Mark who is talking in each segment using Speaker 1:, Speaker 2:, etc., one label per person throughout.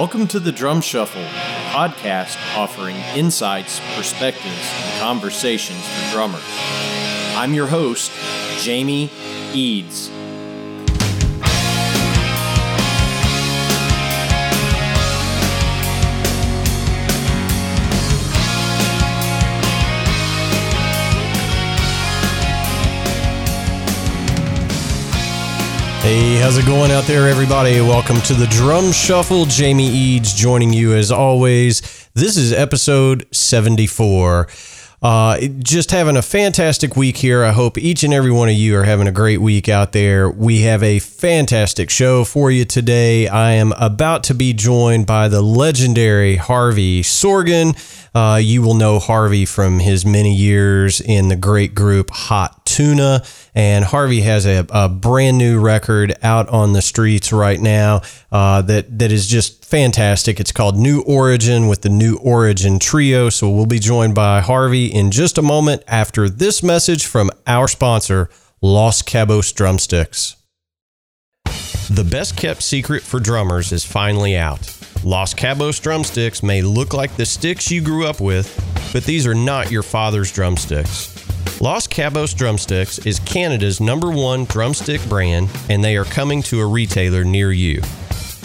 Speaker 1: Welcome to the Drum Shuffle, podcast offering insights, perspectives, and conversations for drummers. I'm your host, Jamie Eads. Hey, how's it going out there, everybody? Welcome to the Drum Shuffle. Jamie Eads joining you as always. This is episode 74. Uh, just having a fantastic week here. I hope each and every one of you are having a great week out there. We have a fantastic show for you today. I am about to be joined by the legendary Harvey Sorgen. Uh, you will know Harvey from his many years in the great group Hot Tuna. And Harvey has a, a brand new record out on the streets right now uh, that, that is just fantastic. It's called New Origin with the New Origin Trio. So we'll be joined by Harvey in just a moment after this message from our sponsor, Los Cabos Drumsticks. The best kept secret for drummers is finally out. Los Cabos drumsticks may look like the sticks you grew up with, but these are not your father's drumsticks. Los Cabos Drumsticks is Canada's number one drumstick brand, and they are coming to a retailer near you.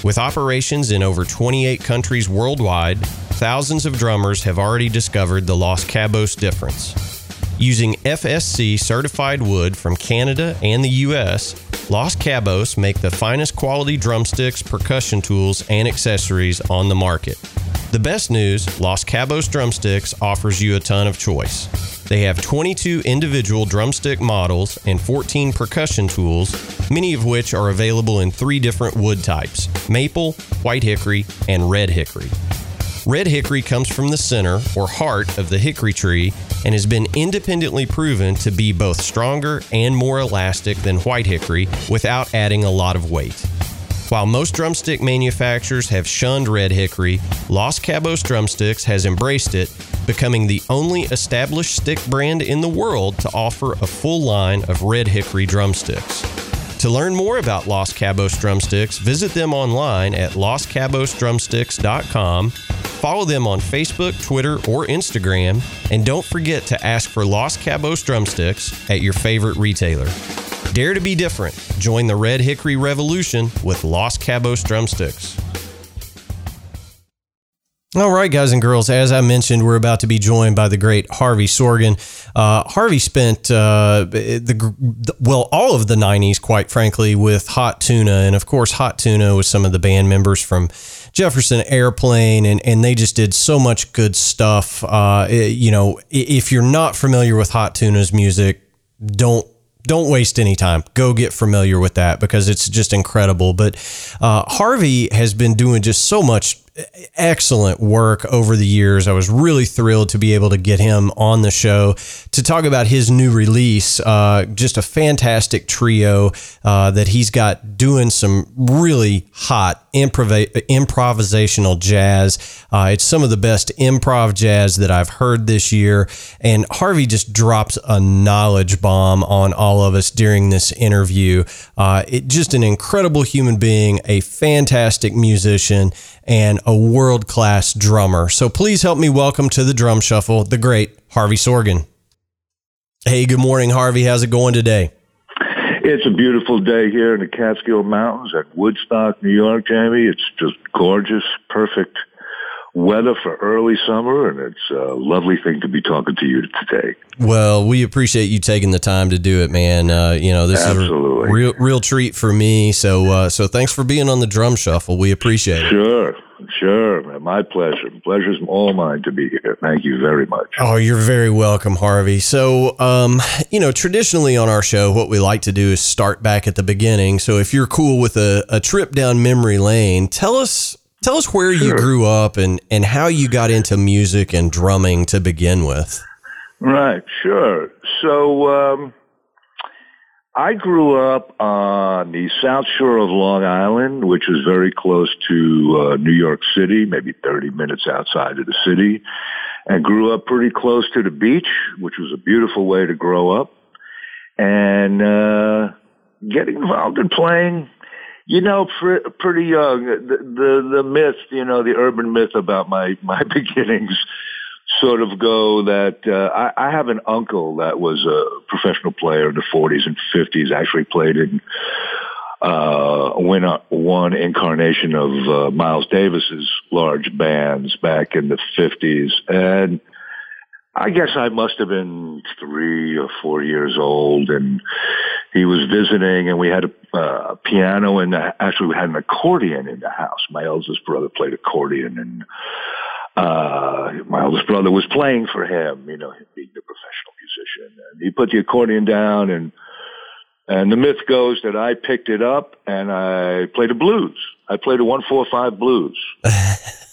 Speaker 1: With operations in over 28 countries worldwide, thousands of drummers have already discovered the Los Cabos difference. Using FSC certified wood from Canada and the US, Los Cabos make the finest quality drumsticks, percussion tools, and accessories on the market. The best news Los Cabos Drumsticks offers you a ton of choice. They have 22 individual drumstick models and 14 percussion tools, many of which are available in three different wood types maple, white hickory, and red hickory. Red hickory comes from the center or heart of the hickory tree and has been independently proven to be both stronger and more elastic than white hickory without adding a lot of weight. While most drumstick manufacturers have shunned red hickory, Los Cabos Drumsticks has embraced it, becoming the only established stick brand in the world to offer a full line of red hickory drumsticks. To learn more about Los Cabos Drumsticks, visit them online at loscabosdrumsticks.com Follow them on Facebook, Twitter, or Instagram, and don't forget to ask for Los Cabos drumsticks at your favorite retailer. Dare to be different. Join the Red Hickory Revolution with Los Cabos drumsticks. All right, guys and girls, as I mentioned, we're about to be joined by the great Harvey Sorgen. Uh, Harvey spent uh, the well all of the '90s, quite frankly, with Hot Tuna, and of course, Hot Tuna was some of the band members from Jefferson Airplane, and and they just did so much good stuff. Uh, you know, if you're not familiar with Hot Tuna's music, don't don't waste any time. Go get familiar with that because it's just incredible. But uh, Harvey has been doing just so much excellent work over the years. I was really thrilled to be able to get him on the show to talk about his new release. Uh, just a fantastic trio uh, that he's got doing some really hot improv- improvisational jazz. Uh, it's some of the best improv jazz that I've heard this year. And Harvey just drops a knowledge bomb on all of us during this interview. Uh, it, just an incredible human being, a fantastic musician and a world class drummer. So please help me welcome to the drum shuffle the great Harvey Sorgen. Hey, good morning, Harvey. How's it going today?
Speaker 2: It's a beautiful day here in the Catskill Mountains at Woodstock, New York, Jamie. It's just gorgeous, perfect weather for early summer, and it's a lovely thing to be talking to you today.
Speaker 1: Well, we appreciate you taking the time to do it, man. Uh, you know, this Absolutely. is a real, real treat for me. So, uh, so thanks for being on the drum shuffle. We appreciate it.
Speaker 2: Sure. Sure, my pleasure. Pleasure's all mine to be here. Thank you very much.
Speaker 1: Oh, you're very welcome, Harvey. So, um, you know, traditionally on our show, what we like to do is start back at the beginning. So, if you're cool with a, a trip down memory lane, tell us Tell us where sure. you grew up and, and how you got into music and drumming to begin with.
Speaker 2: Right, sure. So um, I grew up on the South Shore of Long Island, which is very close to uh, New York City, maybe 30 minutes outside of the city, and grew up pretty close to the beach, which was a beautiful way to grow up. And uh, getting involved in playing You know, pr- pretty young. The, the the myth, you know, the urban myth about my my beginnings, sort of go that uh, I, I have an uncle that was a professional player in the 40s and 50s. Actually played in uh, win one incarnation of uh, Miles Davis's large bands back in the 50s, and I guess I must have been three or four years old, and he was visiting, and we had a uh, a piano, and actually we had an accordion in the house. My eldest brother played accordion, and uh, my oldest brother was playing for him, you know, being the professional musician. And he put the accordion down, and and the myth goes that I picked it up and I played a blues. I played a one four five blues.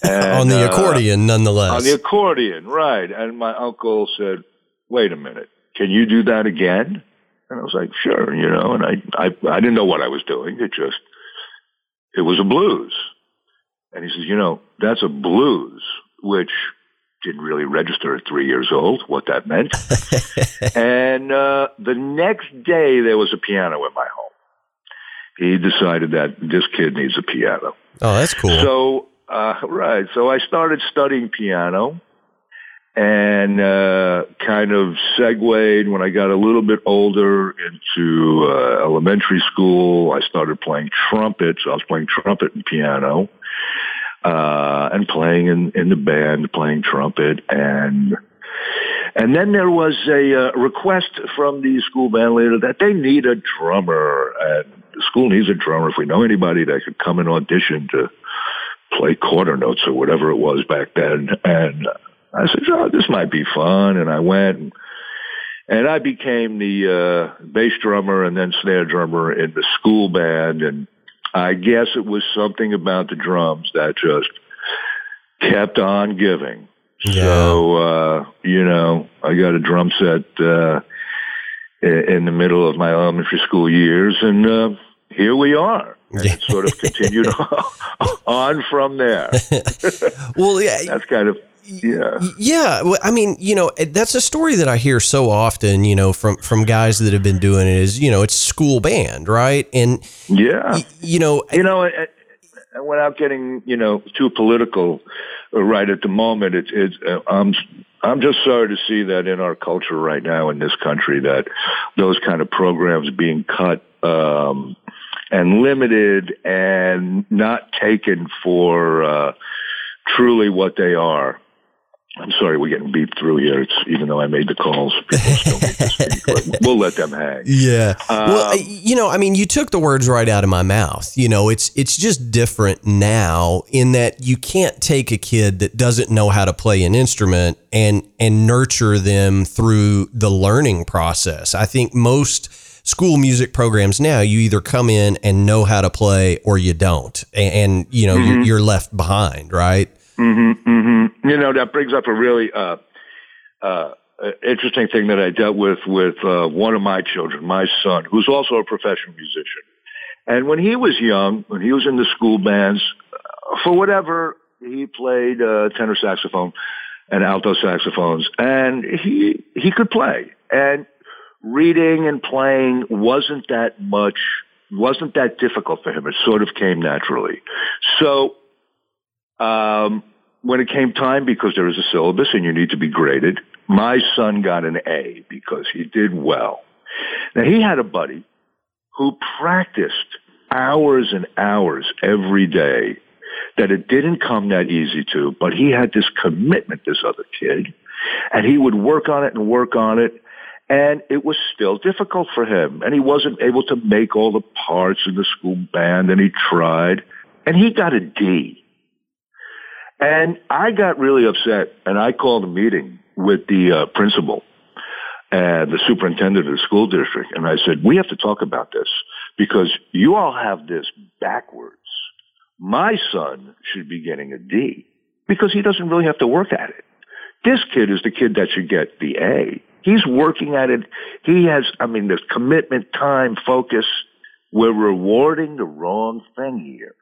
Speaker 1: And, on the uh, accordion, nonetheless.
Speaker 2: On the accordion, right. And my uncle said, wait a minute, can you do that again? And I was like, sure, you know, and I, I, I didn't know what I was doing. It just, it was a blues. And he says, you know, that's a blues, which didn't really register at three years old what that meant. and uh, the next day, there was a piano in my home. He decided that this kid needs a piano.
Speaker 1: Oh, that's cool.
Speaker 2: So uh, right. So I started studying piano and uh, kind of segued when I got a little bit older into uh, elementary school. I started playing trumpet. So I was playing trumpet and piano uh, and playing in, in the band, playing trumpet. And and then there was a uh, request from the school band leader that they need a drummer. And the school needs a drummer. If we know anybody that could come and audition to play quarter notes or whatever it was back then. And I said, oh, this might be fun. And I went and, and I became the uh, bass drummer and then snare drummer in the school band. And I guess it was something about the drums that just kept on giving. Yeah. So, uh, you know, I got a drum set uh, in the middle of my elementary school years, and uh, here we are and it sort of continued on from there.
Speaker 1: well, yeah,
Speaker 2: that's kind of yeah.
Speaker 1: Yeah well, i mean you know that's a story that i hear so often you know from from guys that have been doing it is you know it's school band right? And
Speaker 2: yeah.
Speaker 1: you know
Speaker 2: you know without getting you know too political uh, right at the moment it's it's uh, i'm i'm just sorry to see that in our culture right now in this country that those kind of programs being cut um and limited and not taken for uh, truly what they are. I'm sorry, we're getting beeped through here. It's even though I made the calls, we'll let them hang.
Speaker 1: Yeah. Um, well, you know, I mean, you took the words right out of my mouth. You know, it's it's just different now in that you can't take a kid that doesn't know how to play an instrument and and nurture them through the learning process. I think most school music programs now, you either come in and know how to play or you don't, and, and you know mm-hmm. you're, you're, left behind, right?
Speaker 2: Mm-hmm, mm-hmm. You know that brings up a really uh, uh, interesting thing that I dealt with with uh, one of my children, my son, who's also a professional musician. And when he was young, when he was in the school bands, for whatever he played uh, tenor saxophone and alto saxophones, and he he could play. And reading and playing wasn't that much, wasn't that difficult for him. It sort of came naturally. So, um, when it came time, because there is a syllabus and you need to be graded, my son got an A because he did well. Now he had a buddy who practiced hours and hours every day that it didn't come that easy to, but he had this commitment, this other kid, and he would work on it and work on it. And it was still difficult for him. And he wasn't able to make all the parts in the school band and he tried. And he got a D. And I got really upset and I called a meeting with the uh, principal and the superintendent of the school district. And I said, we have to talk about this because you all have this backwards. My son should be getting a D because he doesn't really have to work at it. This kid is the kid that should get the A. He's working at it. He has, I mean, there's commitment, time, focus. We're rewarding the wrong thing here.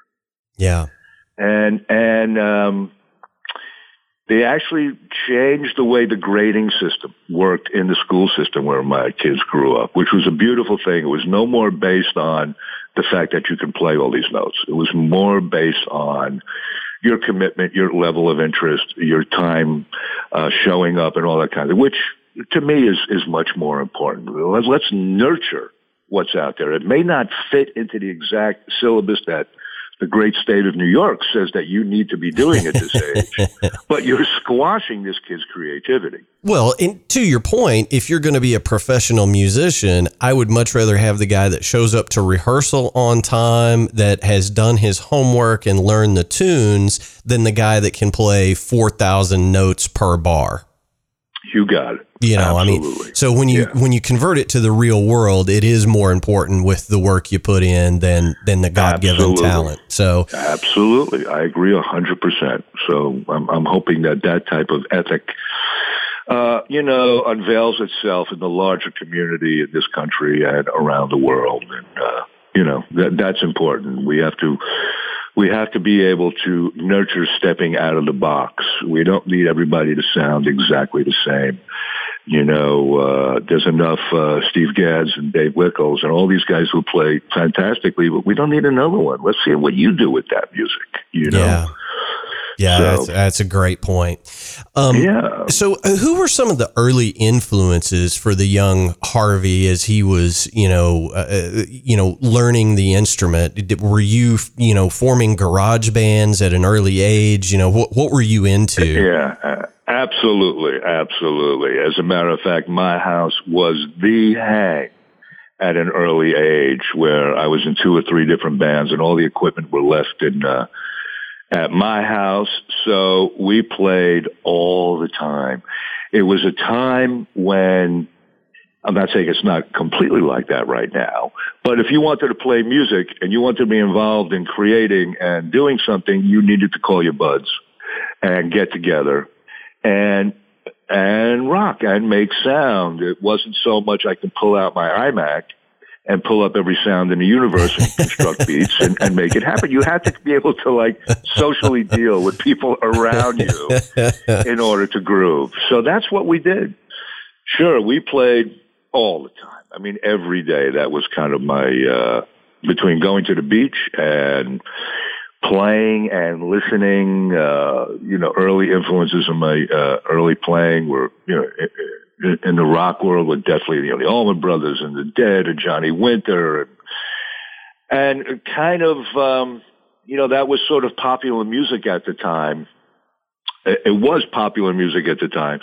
Speaker 1: Yeah.
Speaker 2: And, and, um, they actually changed the way the grading system worked in the school system where my kids grew up, which was a beautiful thing. It was no more based on the fact that you can play all these notes. It was more based on your commitment, your level of interest, your time uh, showing up, and all that kind of, thing, which to me is is much more important. Let's nurture what's out there. It may not fit into the exact syllabus that the great state of New York says that you need to be doing at this age, but you're squashing this kid's creativity.
Speaker 1: Well, and to your point, if you're going to be a professional musician, I would much rather have the guy that shows up to rehearsal on time, that has done his homework and learned the tunes, than the guy that can play 4,000 notes per bar.
Speaker 2: You got it.
Speaker 1: You know, Absolutely. I mean, so when you yeah. when you convert it to the real world, it is more important with the work you put in than than the God given talent. So
Speaker 2: absolutely, I agree a hundred percent. So I'm I'm hoping that that type of ethic, uh, you know, unveils itself in the larger community in this country and around the world, and uh, you know that that's important. We have to we have to be able to nurture stepping out of the box. We don't need everybody to sound exactly the same. You know, uh, there's enough uh, Steve Gadds and Dave Weckls and all these guys who play fantastically, but we don't need another one. Let's see what you do with that music. You know.
Speaker 1: Yeah. Yeah, so, that's, that's, a great point. Um, yeah. So, uh, who were some of the early influences for the young Harvey as he was, you know, uh, uh you know, learning the instrument? Were you, you know, forming garage bands at an early age? You know, what what were you into?
Speaker 2: Yeah. Absolutely, absolutely. As a matter of fact, my house was the hang at an early age where I was in two or three different bands and all the equipment were left in uh, at my house. So we played all the time. It was a time when I'm not saying it's not completely like that right now, but if you wanted to play music and you wanted to be involved in creating and doing something, you needed to call your buds and get together and and rock and make sound. It wasn't so much I can pull out my iMac and pull up every sound in the universe and construct beats and, and make it happen. You had to be able to like socially deal with people around you in order to groove. So that's what we did. Sure, we played all the time. I mean, every day. That was kind of my uh, between going to the beach and playing and listening. Uh, you know, early influences of my uh, early playing were you know in the rock world with definitely you know the Allman Brothers and the Dead and Johnny Winter and, and kind of um, you know that was sort of popular music at the time. It, it was popular music at the time,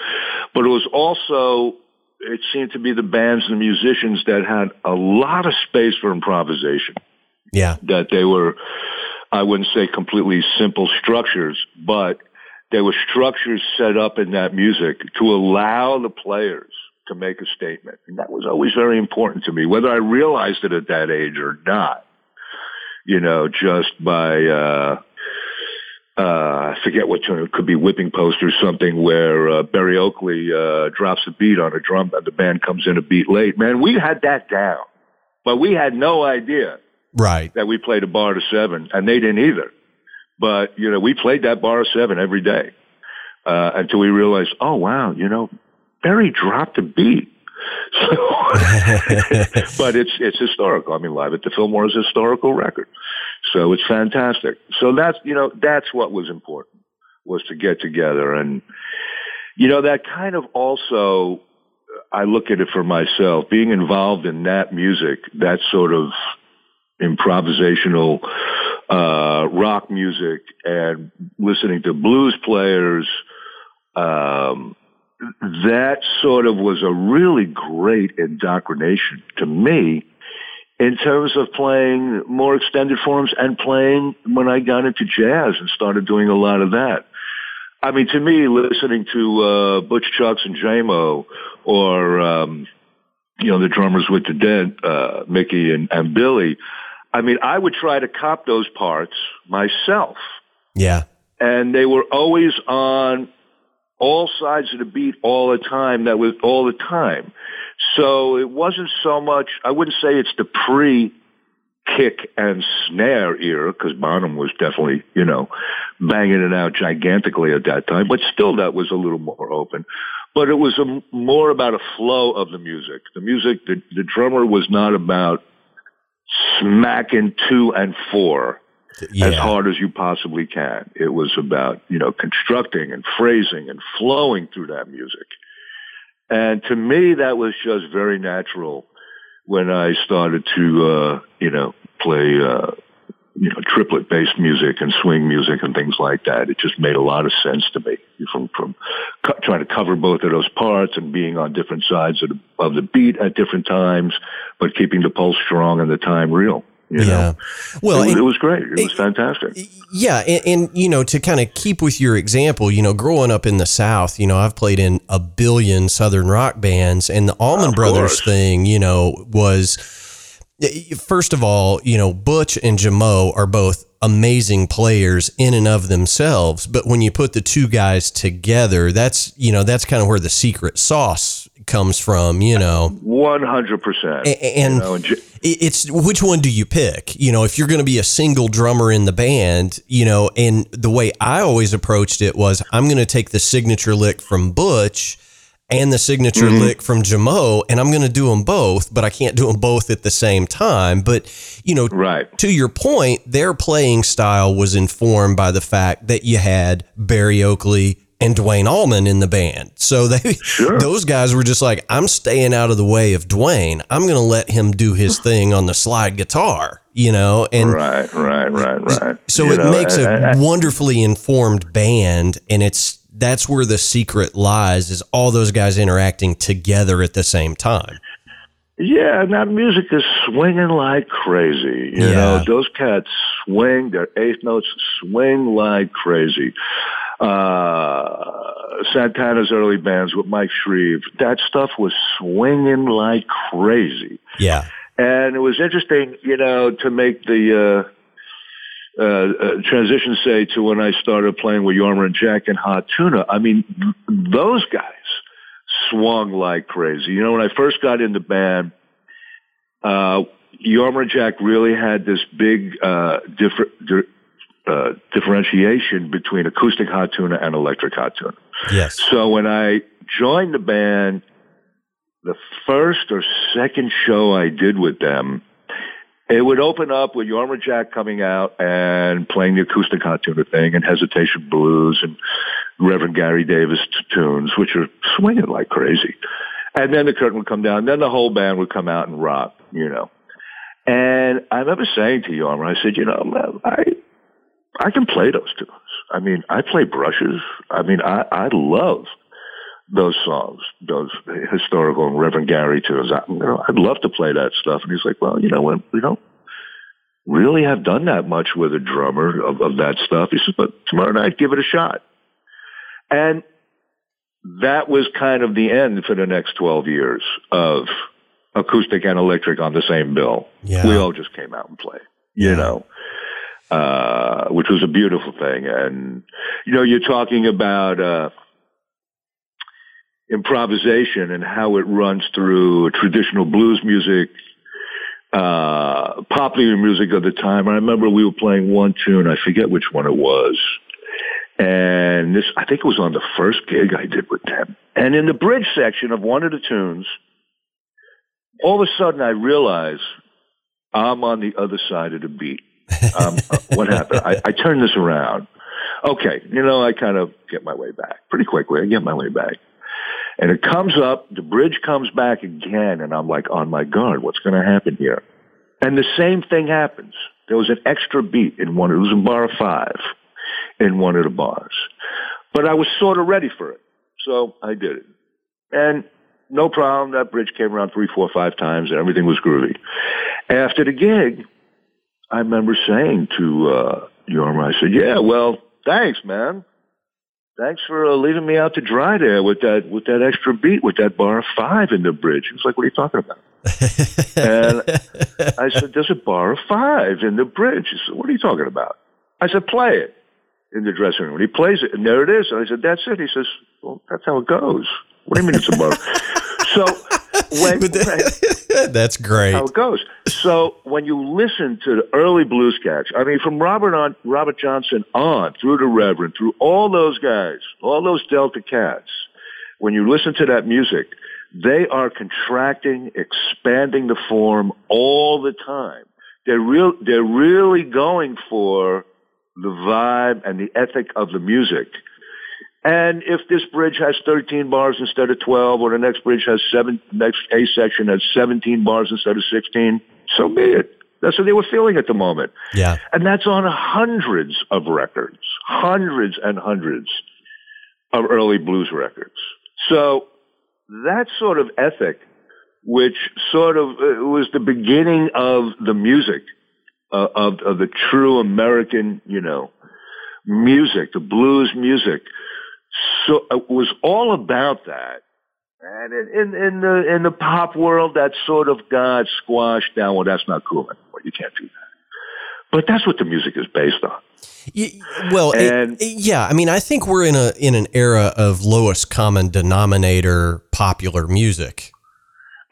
Speaker 2: but it was also it seemed to be the bands and the musicians that had a lot of space for improvisation.
Speaker 1: Yeah,
Speaker 2: that they were. I wouldn't say completely simple structures, but there were structures set up in that music to allow the players to make a statement. And that was always very important to me, whether I realized it at that age or not. You know, just by, uh, uh, I forget what tune, it could be Whipping Post or something where, uh, Berry Oakley, uh, drops a beat on a drum and the band comes in a beat late. Man, we had that down, but we had no idea.
Speaker 1: Right.
Speaker 2: That we played a bar to seven and they didn't either. But, you know, we played that bar of seven every day uh, until we realized, oh, wow, you know, Berry dropped a beat. So, but it's it's historical. I mean, live at the Fillmore is a historical record, so it's fantastic. So that's you know that's what was important was to get together, and you know that kind of also I look at it for myself being involved in that music, that sort of improvisational uh, rock music and listening to blues players. Um, that sort of was a really great indoctrination to me in terms of playing more extended forms and playing when I got into jazz and started doing a lot of that. I mean, to me, listening to uh, Butch Trucks and Jaimoe or, um, you know, the drummers with the dead, uh, Mickey and, and Billy, I mean, I would try to cop those parts myself.
Speaker 1: Yeah.
Speaker 2: And they were always on all sides of the beat all the time. That was all the time. So it wasn't so much, I wouldn't say it's the pre kick and snare era because Bonham was definitely, you know, banging it out gigantically at that time, but still that was a little more open. But it was a, more about a flow of the music. The music, the, the drummer was not about smacking two and four
Speaker 1: Yeah.
Speaker 2: as hard as you possibly can. It was about, you know, constructing and phrasing and flowing through that music. And to me, that was just very natural when I started to, uh, you know, play, uh, you know, triplet based music and swing music and things like that. It just made a lot of sense to me from, from co- trying to cover both of those parts and being on different sides of the, of the beat at different times, but keeping the pulse strong and the time real. You
Speaker 1: yeah.
Speaker 2: know,
Speaker 1: Well,
Speaker 2: it, was,
Speaker 1: and-
Speaker 2: it was great. It was fantastic.
Speaker 1: Yeah, and, and you know, to kind of keep with your example, you know, growing up in the South, you know, I've played in a billion Southern rock bands, and the Allman Brothers thing, you know, was first of all, you know, Butch and Jaimoe are both amazing players in and of themselves, but when you put the two guys together, that's you know, that's kind of where the secret sauce comes from, you know.
Speaker 2: One hundred percent.
Speaker 1: A- and
Speaker 2: You know, and J-
Speaker 1: it's which one do you pick? You know, if you're going to be a single drummer in the band, you know, and the way I always approached it was I'm going to take the signature lick from Butch and the signature
Speaker 2: Mm-hmm.
Speaker 1: lick from Jaimoe, and I'm going to do them both, but I can't do them both at the same time. But, you know,
Speaker 2: right.
Speaker 1: to your point, their playing style was informed by the fact that you had Berry Oakley and Duane Allman in the band. So they
Speaker 2: Sure.
Speaker 1: those guys were just like, I'm staying out of the way of Duane. I'm going to let him do his thing on the slide guitar, you know, and
Speaker 2: Right, right, right, right.
Speaker 1: so
Speaker 2: You
Speaker 1: it
Speaker 2: know,
Speaker 1: makes a wonderfully informed band and it's that's where the secret lies is all those guys interacting together at the same time.
Speaker 2: Yeah, and that music is swinging like crazy. You
Speaker 1: Yeah.
Speaker 2: know, those cats swing, their eighth notes swing like crazy. Uh, Santana's early bands with Mike Shrieve, that stuff was swinging like crazy.
Speaker 1: Yeah.
Speaker 2: And it was interesting, you know, to make the uh, uh, uh, transition, say, to when I started playing with Jorma and Jack and Hot Tuna. I mean, th- those guys swung like crazy. You know, when I first got in the band, uh, Jorma and Jack really had this big uh, differ- di- uh, differentiation between acoustic Hot Tuna and electric Hot Tuna.
Speaker 1: Yes.
Speaker 2: So when I joined the band, the first or second show I did with them, it would open up with Jorma Jack coming out and playing the acoustic hot tuna thing and Hesitation Blues and Reverend Gary Davis tunes, which are swinging like crazy. And then the curtain would come down. Then the whole band would come out and rock, you know. And I remember saying to Jorma, I said, you know, I I can play those tunes. I mean, I play brushes. I mean, I, I love those songs, those historical and Reverend Gary tunes. I, you know, I'd love to play that stuff. And he's like, well, you know what? We don't really have done that much with a drummer of, of that stuff. He says, but tomorrow night, give it a shot. And that was kind of the end for the next 12 years of acoustic and electric on the same bill.
Speaker 1: Yeah.
Speaker 2: We all just came out and played, you
Speaker 1: Yeah.
Speaker 2: know, uh, which was a beautiful thing. And, you know, you're talking about, uh, improvisation and how it runs through traditional blues music, uh, popular music of the time. I remember we were playing one tune. I forget which one it was. And this, I think it was on the first gig I did with them. And in the bridge section of one of the tunes, all of a sudden I realize I'm on the other side of the beat. Um, uh, what happened? I, I turned this around. Okay, you know, I kind of get my way back pretty quickly. I get my way back. And it comes up, the bridge comes back again, and I'm like on my guard. What's going to happen here? And the same thing happens. There was an extra beat in one, it was in bar five in one of the bars. But I was sort of ready for it. So I did it. And no problem. That bridge came around three, four, five times and everything was groovy. After the gig, I remember saying to, uh, Jorma, I said, yeah, well, thanks, man. Thanks for uh, leaving me out to dry there with that, with that extra beat, with that bar five in the bridge. He was like, what are you talking about? and I said, there's a bar of five in the bridge. He said, what are you talking about? I said, play it in the dressing room. And he plays it, and there it is. And I said, that's it. He says, well, that's how it goes. What do you mean it's a bar? so when,
Speaker 1: that- that's great.
Speaker 2: how it goes. So when you listen to the early blues cats, I mean, from Robert on Robert Johnson on through the Reverend, through all those guys, all those Delta cats, when you listen to that music, they are contracting, expanding the form all the time. they're real, they're really going for the vibe and the ethic of the music. And if this bridge has 13 bars instead of 12, or the next bridge has seven, next A section has 17 bars instead of 16, so be it. That's what they were feeling at the moment.
Speaker 1: Yeah.
Speaker 2: And that's on hundreds of records, hundreds and hundreds of early blues records. So that sort of ethic, which sort of uh, was the beginning of the music, uh, of, of the true American, you know, music, the blues music, so it was all about that. And in, in, in the in the pop world, that sort of got squashed down. Well, that's not cool anymore. You can't do that. But that's what the music is based on.
Speaker 1: well, and, it, yeah, I mean, I think we're in a in an era of lowest common denominator popular music.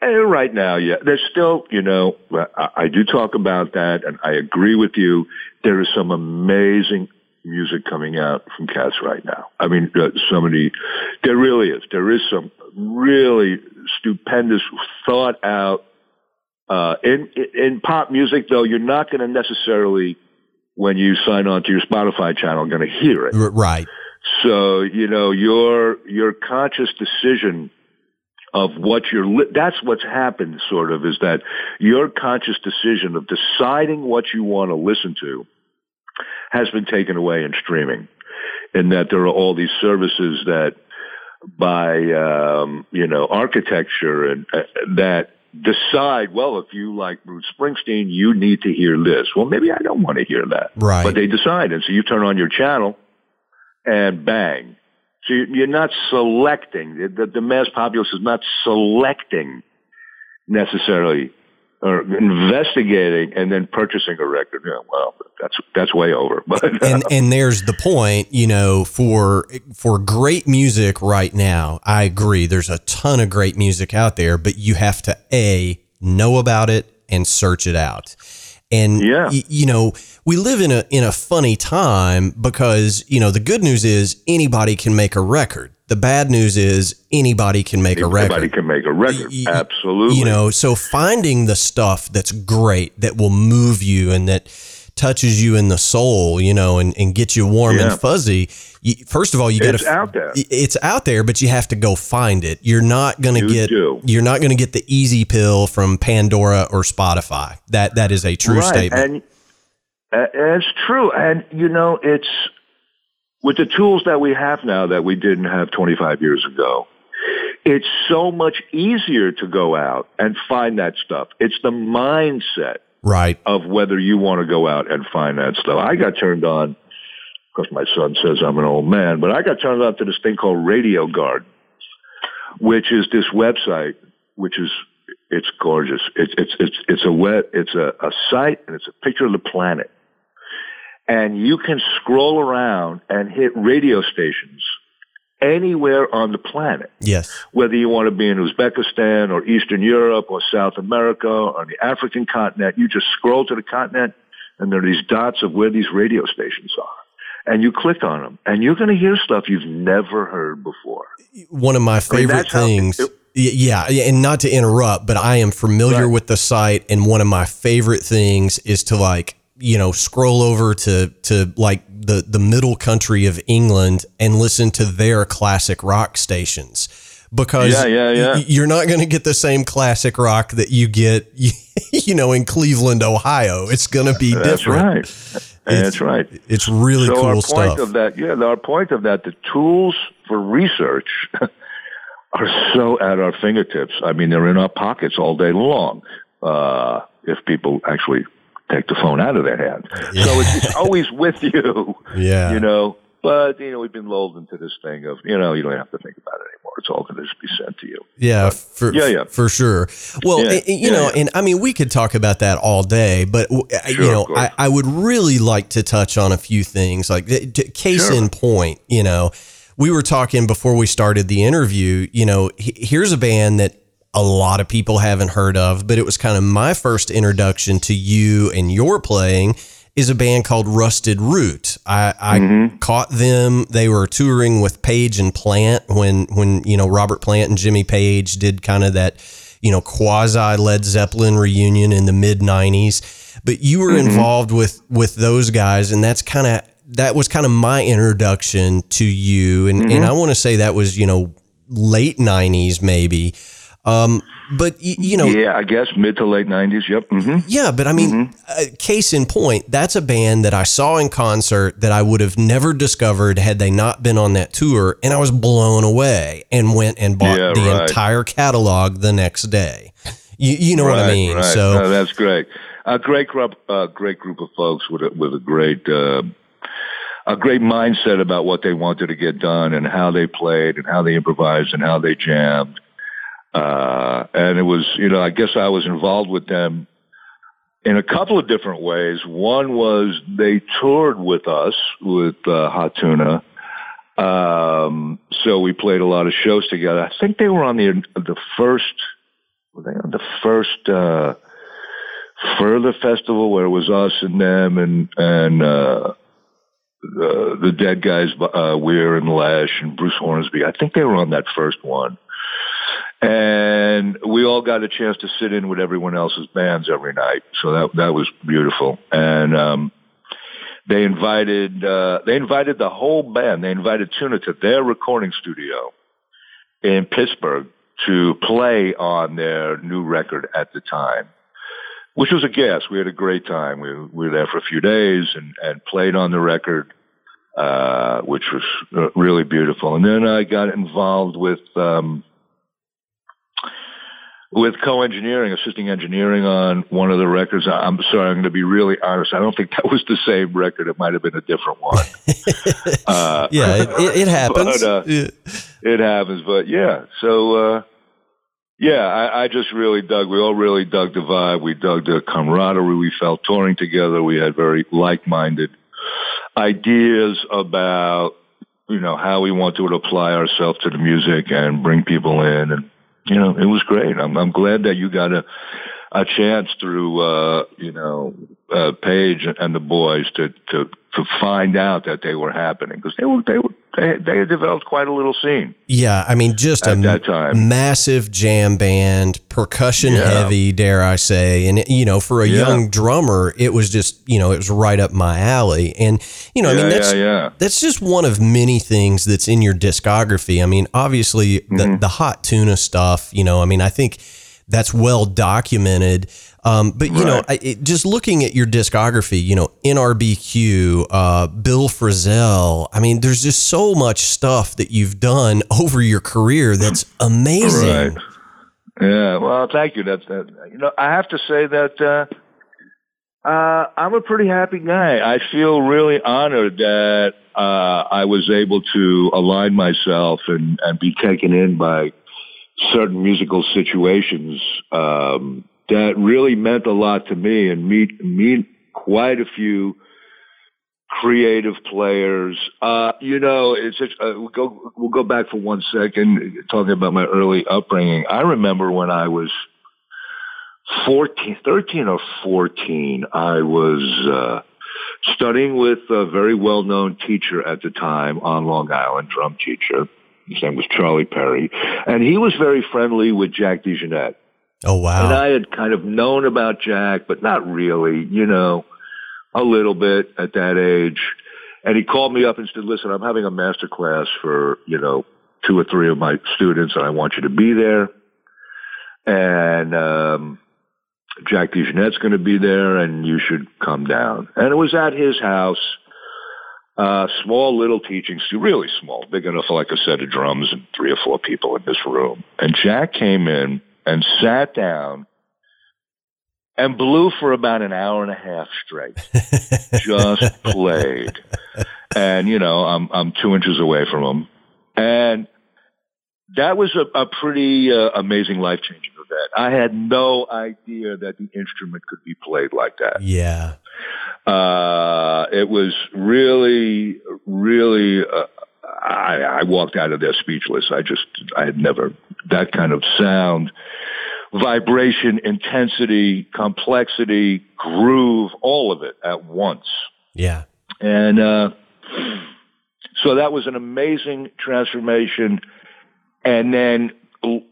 Speaker 2: And right now, yeah, there's still, you know, I, I do talk about that, and I agree with you. There is some amazing music coming out from cats right now. I mean, uh, somebody, there really is. There is some really stupendous, thought out. Uh, in in pop music, though, you're not going to necessarily, when you sign on to your Spotify channel, going to hear it.
Speaker 1: Right.
Speaker 2: So you know your your conscious decision of what you're li- that's what's happened sort of is that your conscious decision of deciding what you want to listen to has been taken away in streaming in that there are all these services that by um, you know architecture and uh, that decide well if you like Bruce Springsteen you need to hear this. Well maybe I don't want to hear that.
Speaker 1: Right.
Speaker 2: But they decide. And so you turn on your channel and bang. So you're not selecting. The, the mass populace is not selecting necessarily or investigating and then purchasing a record. Yeah, well, that's that's way over. But
Speaker 1: and and there's the point, you know, for for great music right now. I agree. There's a ton of great music out there, but you have to a know about it and search it out. And
Speaker 2: yeah.
Speaker 1: y- you know, we live in a in a funny time because you know the good news is anybody can make a record the bad news is anybody can make
Speaker 2: anybody
Speaker 1: a record.
Speaker 2: Anybody can make a record. Y- Absolutely.
Speaker 1: You know, so finding the stuff that's great that will move you and that touches you in the soul, you know, and, and gets you warm yeah. and fuzzy. You, first of all, you got
Speaker 2: to. It's out there.
Speaker 1: It's out there, but you have to go find it. You're not going to get.
Speaker 2: Do.
Speaker 1: You're not going to get the easy pill from Pandora or Spotify. That that is a true
Speaker 2: right.
Speaker 1: statement.
Speaker 2: And uh, it's true, and you know, it's with the tools that we have now that we didn't have 25 years ago, it's so much easier to go out and find that stuff. It's the mindset
Speaker 1: right
Speaker 2: of whether you want to go out and find that stuff. I got turned on because my son says I'm an old man, but I got turned on to this thing called Radio Garden, which is this website, which is it's gorgeous. It's it's it's it's a web it's a, a site and it's a picture of the planet and you can scroll around and hit radio stations anywhere on the planet.
Speaker 1: Yes.
Speaker 2: Whether you want to be in Uzbekistan or Eastern Europe or South America or the African continent, you just scroll to the continent and there are these dots of where these radio stations are. And you click on them and you're going to hear stuff you've never heard before.
Speaker 1: One of my favorite I mean, things. It, yeah, and not to interrupt, but I am familiar right. with the site, and one of my favorite things is to like you know scroll over to to like the the middle country of England and listen to their classic rock stations because
Speaker 2: yeah, yeah, yeah.
Speaker 1: you're not going to get the same classic rock that you get you know in Cleveland Ohio it's going to be different.
Speaker 2: That's
Speaker 1: different
Speaker 2: right. That's right.
Speaker 1: It's really
Speaker 2: so
Speaker 1: cool
Speaker 2: our point
Speaker 1: stuff.
Speaker 2: of that, yeah, our point of that, the tools for research are so at our fingertips. I mean, they're in our pockets all day long. Uh, if people actually take the phone out of their hand. Yeah. So it's, it's always with you.
Speaker 1: Yeah.
Speaker 2: You know, but you know we've been lulled into this thing of you know you don't have to think about it anymore. It's all going to just be sent to you.
Speaker 1: Yeah,
Speaker 2: but,
Speaker 1: for,
Speaker 2: yeah, yeah,
Speaker 1: for sure. Well,
Speaker 2: yeah,
Speaker 1: you yeah, know, and I mean we could talk about that all day, but
Speaker 2: sure,
Speaker 1: you know I, I, would really like to touch on a few things. Like case
Speaker 2: sure.
Speaker 1: in point, you know, we were talking before we started the interview. You know, here's a band that a lot of people haven't heard of, but it was kind of my first introduction to you and your playing is a band called Rusted Root. I, I mm-hmm. caught them. They were touring with Page and Plant when when you know Robert Plant and Jimmy Page did kind of that you know quasi Led Zeppelin reunion in the mid '90s. but you were mm-hmm. involved with with those guys, and that's kind of that was kind of my introduction to you, and mm-hmm. and I want to say that was you know late '90s maybe. Um, but you, you, know,
Speaker 2: yeah, I guess mid to late '90s. Yep.
Speaker 1: Mm-hmm. Yeah, but I mean, mm-hmm. uh, case in point, that's a band that I saw in concert that I would have never discovered had they not been on that tour, and I was blown away and went and bought yeah, the right. entire catalog the next day. You, you know right, what I mean?
Speaker 2: Right.
Speaker 1: So
Speaker 2: no, that's great. A great group, a great group of folks with a, with a great. Uh, a great mindset about what they wanted to get done and how they played and how they improvised and how they jammed uh, and it was, you know, I guess I was involved with them in a couple of different ways. One was they toured with us with uh, Hot Tuna. Um, so we played a lot of shows together. I think they were on the the first were they on the first uh, Further Festival where it was us and them and and uh, the, the Dead Guys, uh, Weir and Lesh and Bruce Hornsby. I think they were on that first one. And we all got a chance to sit in with everyone else's bands every night. So that, that was beautiful. And, um, they invited, uh, they invited the whole band. They invited Tuna to their recording studio in Pittsburgh to play on their new record at the time, which was a gas. We had a great time. We, we were there for a few days and, and played on the record, uh, which was uh, really beautiful. And then I got involved with, um, with co-engineering, assisting engineering on one of the records. I'm sorry, I'm going to be really honest. I don't think that was the same record. It might have been a different one.
Speaker 1: uh, yeah, it, it happens.
Speaker 2: But, uh, yeah. It happens, but yeah. So, uh, yeah, I, I just really dug. We all really dug the vibe. We dug the camaraderie we felt touring together. We had very like-minded ideas about you know how we want to apply ourselves to the music and bring people in and you know, it was great. I'm, I'm glad that you got a, a chance through, uh, you know, uh, Page and the boys to, to, to find out that they were happening because they were, they were, they, they had developed quite a little scene.
Speaker 1: Yeah, I mean, just a that time. massive jam band, percussion yeah. heavy, dare I say, and you know, for a yeah. young drummer, it was just you know, it was right up my alley. And you know, yeah, I mean, that's yeah, that's just one of many things that's in your discography. I mean, obviously, mm-hmm. the the hot tuna stuff. You know, I mean, I think that's well documented. Um, but you right. know, I, it, just looking at your discography, you know, NRBQ, uh, Bill Frisell. I mean, there's just so much stuff that you've done over your career that's amazing.
Speaker 2: Right. Yeah. Well, thank you. That's that. You know, I have to say that. Uh, uh, I'm a pretty happy guy. I feel really honored that uh, I was able to align myself and, and be taken in by certain musical situations um, that really meant a lot to me and meet meet quite a few creative players. Uh, you know, it's uh, we'll go we'll go back for one second talking about my early upbringing. I remember when I was 14, 13 or 14, I was uh, studying with a very well-known teacher at the time on Long Island, drum teacher his name was Charlie Perry, and he was very friendly with Jack DeJohnette.
Speaker 1: Oh wow!
Speaker 2: And I had kind of known about Jack, but not really, you know, a little bit at that age. And he called me up and said, "Listen, I'm having a master class for you know two or three of my students, and I want you to be there." And um, Jack DeJohnette's going to be there, and you should come down. And it was at his house uh, small little teaching studio, really small, big enough for like a set of drums and three or four people in this room. And Jack came in and sat down and blew for about an hour and a half straight. Just played. And, you know, I'm, I'm two inches away from him. And that was a, a pretty uh, amazing life changing event. I had no idea that the instrument could be played like that.
Speaker 1: Yeah.
Speaker 2: Uh, it was really, really, uh, I, I walked out of there speechless. I just, I had never, that kind of sound, vibration, intensity, complexity, groove, all of it at once.
Speaker 1: Yeah.
Speaker 2: And, uh, so that was an amazing transformation. And then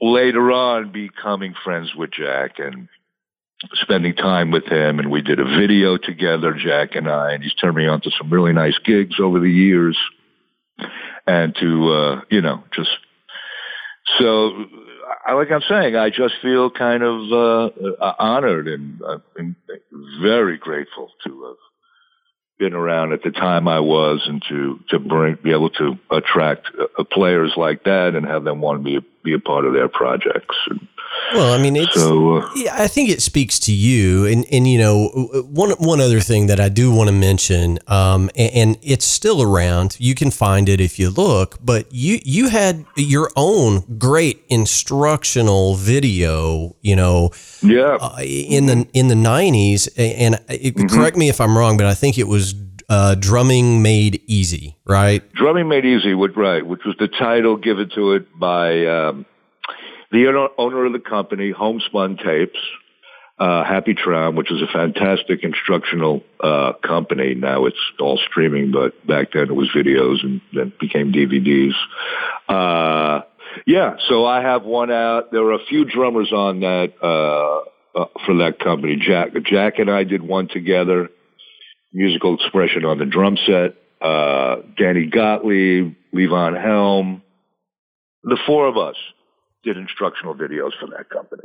Speaker 2: later on becoming friends with Jack and spending time with him and we did a video together, Jack and I, and he's turned me on to some really nice gigs over the years and to, uh, you know, just, so I, like I'm saying, I just feel kind of, uh, honored and, uh, and very grateful to have been around at the time I was and to, to bring, be able to attract uh, players like that and have them want to be be a part of their projects. And,
Speaker 1: well, I mean, it's. So, uh, I think it speaks to you, and and you know, one one other thing that I do want to mention, um, and, and, it's still around. You can find it if you look, but you you had your own great instructional video, you know,
Speaker 2: yeah,
Speaker 1: uh, in the in the nineties, and it, mm-hmm. correct me if I'm wrong, but I think it was uh, drumming made easy, right?
Speaker 2: Drumming made easy, right, which was the title given to it by. Um, the owner of the company, Homespun Tapes, uh, Happy Traum, which is a fantastic instructional uh, company. Now it's all streaming, but back then it was videos and then became DVDs. Uh, yeah, so I have one out. There were a few drummers on that uh, uh, for that company. Jack, Jack and I did one together. Musical expression on the drum set. Uh, Danny Gottlieb, Levon Helm, the four of us did instructional videos for that company.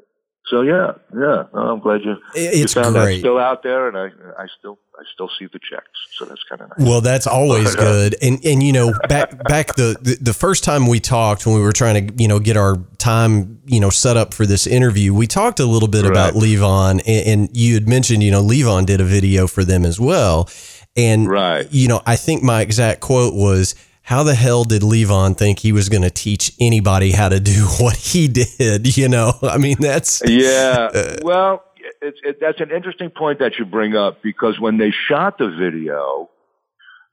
Speaker 2: So yeah, yeah, I'm glad you,
Speaker 1: it's
Speaker 2: you found
Speaker 1: great.
Speaker 2: that still out there, and I, I still, I still see the checks. So that's kind of nice.
Speaker 1: Well, that's always good. And and you know, back back the, the the first time we talked when we were trying to you know get our time you know set up for this interview, we talked a little bit right. about Levon, and, and you had mentioned you know Levon did a video for them as well, and
Speaker 2: right,
Speaker 1: you know, I think my exact quote was how the hell did Levon think he was going to teach anybody how to do what he did? You know, I mean, that's
Speaker 2: yeah. Uh, well, it's it, that's an interesting point that you bring up because when they shot the video,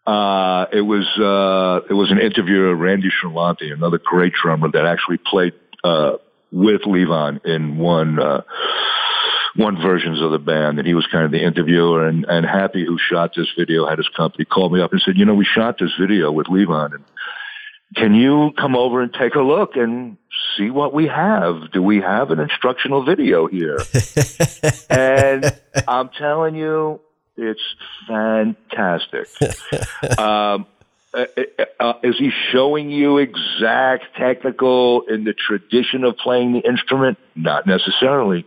Speaker 2: uh, it was uh, it was an interviewer, Randy Ciarlante, another great drummer that actually played uh, with Levon in one uh, one versions of the band, and he was kind of the interviewer. And, and Happy, who shot this video, had his company called me up and said, "You know, we shot this video with Levon, and can you come over and take a look and see what we have? Do we have an instructional video here?" and I'm telling you, it's fantastic. Um, uh, uh, uh, is he showing you exact technical in the tradition of playing the instrument? Not necessarily,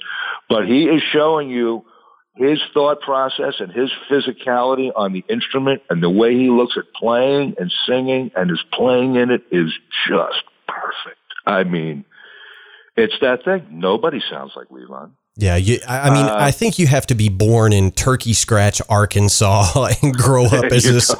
Speaker 2: but he is showing you his thought process and his physicality on the instrument and the way he looks at playing and singing and his playing in it is just perfect. I mean, it's that thing. Nobody sounds like Levon.
Speaker 1: Yeah, you, I mean, uh, I think you have to be born in Turkey Scratch, Arkansas, and grow up as a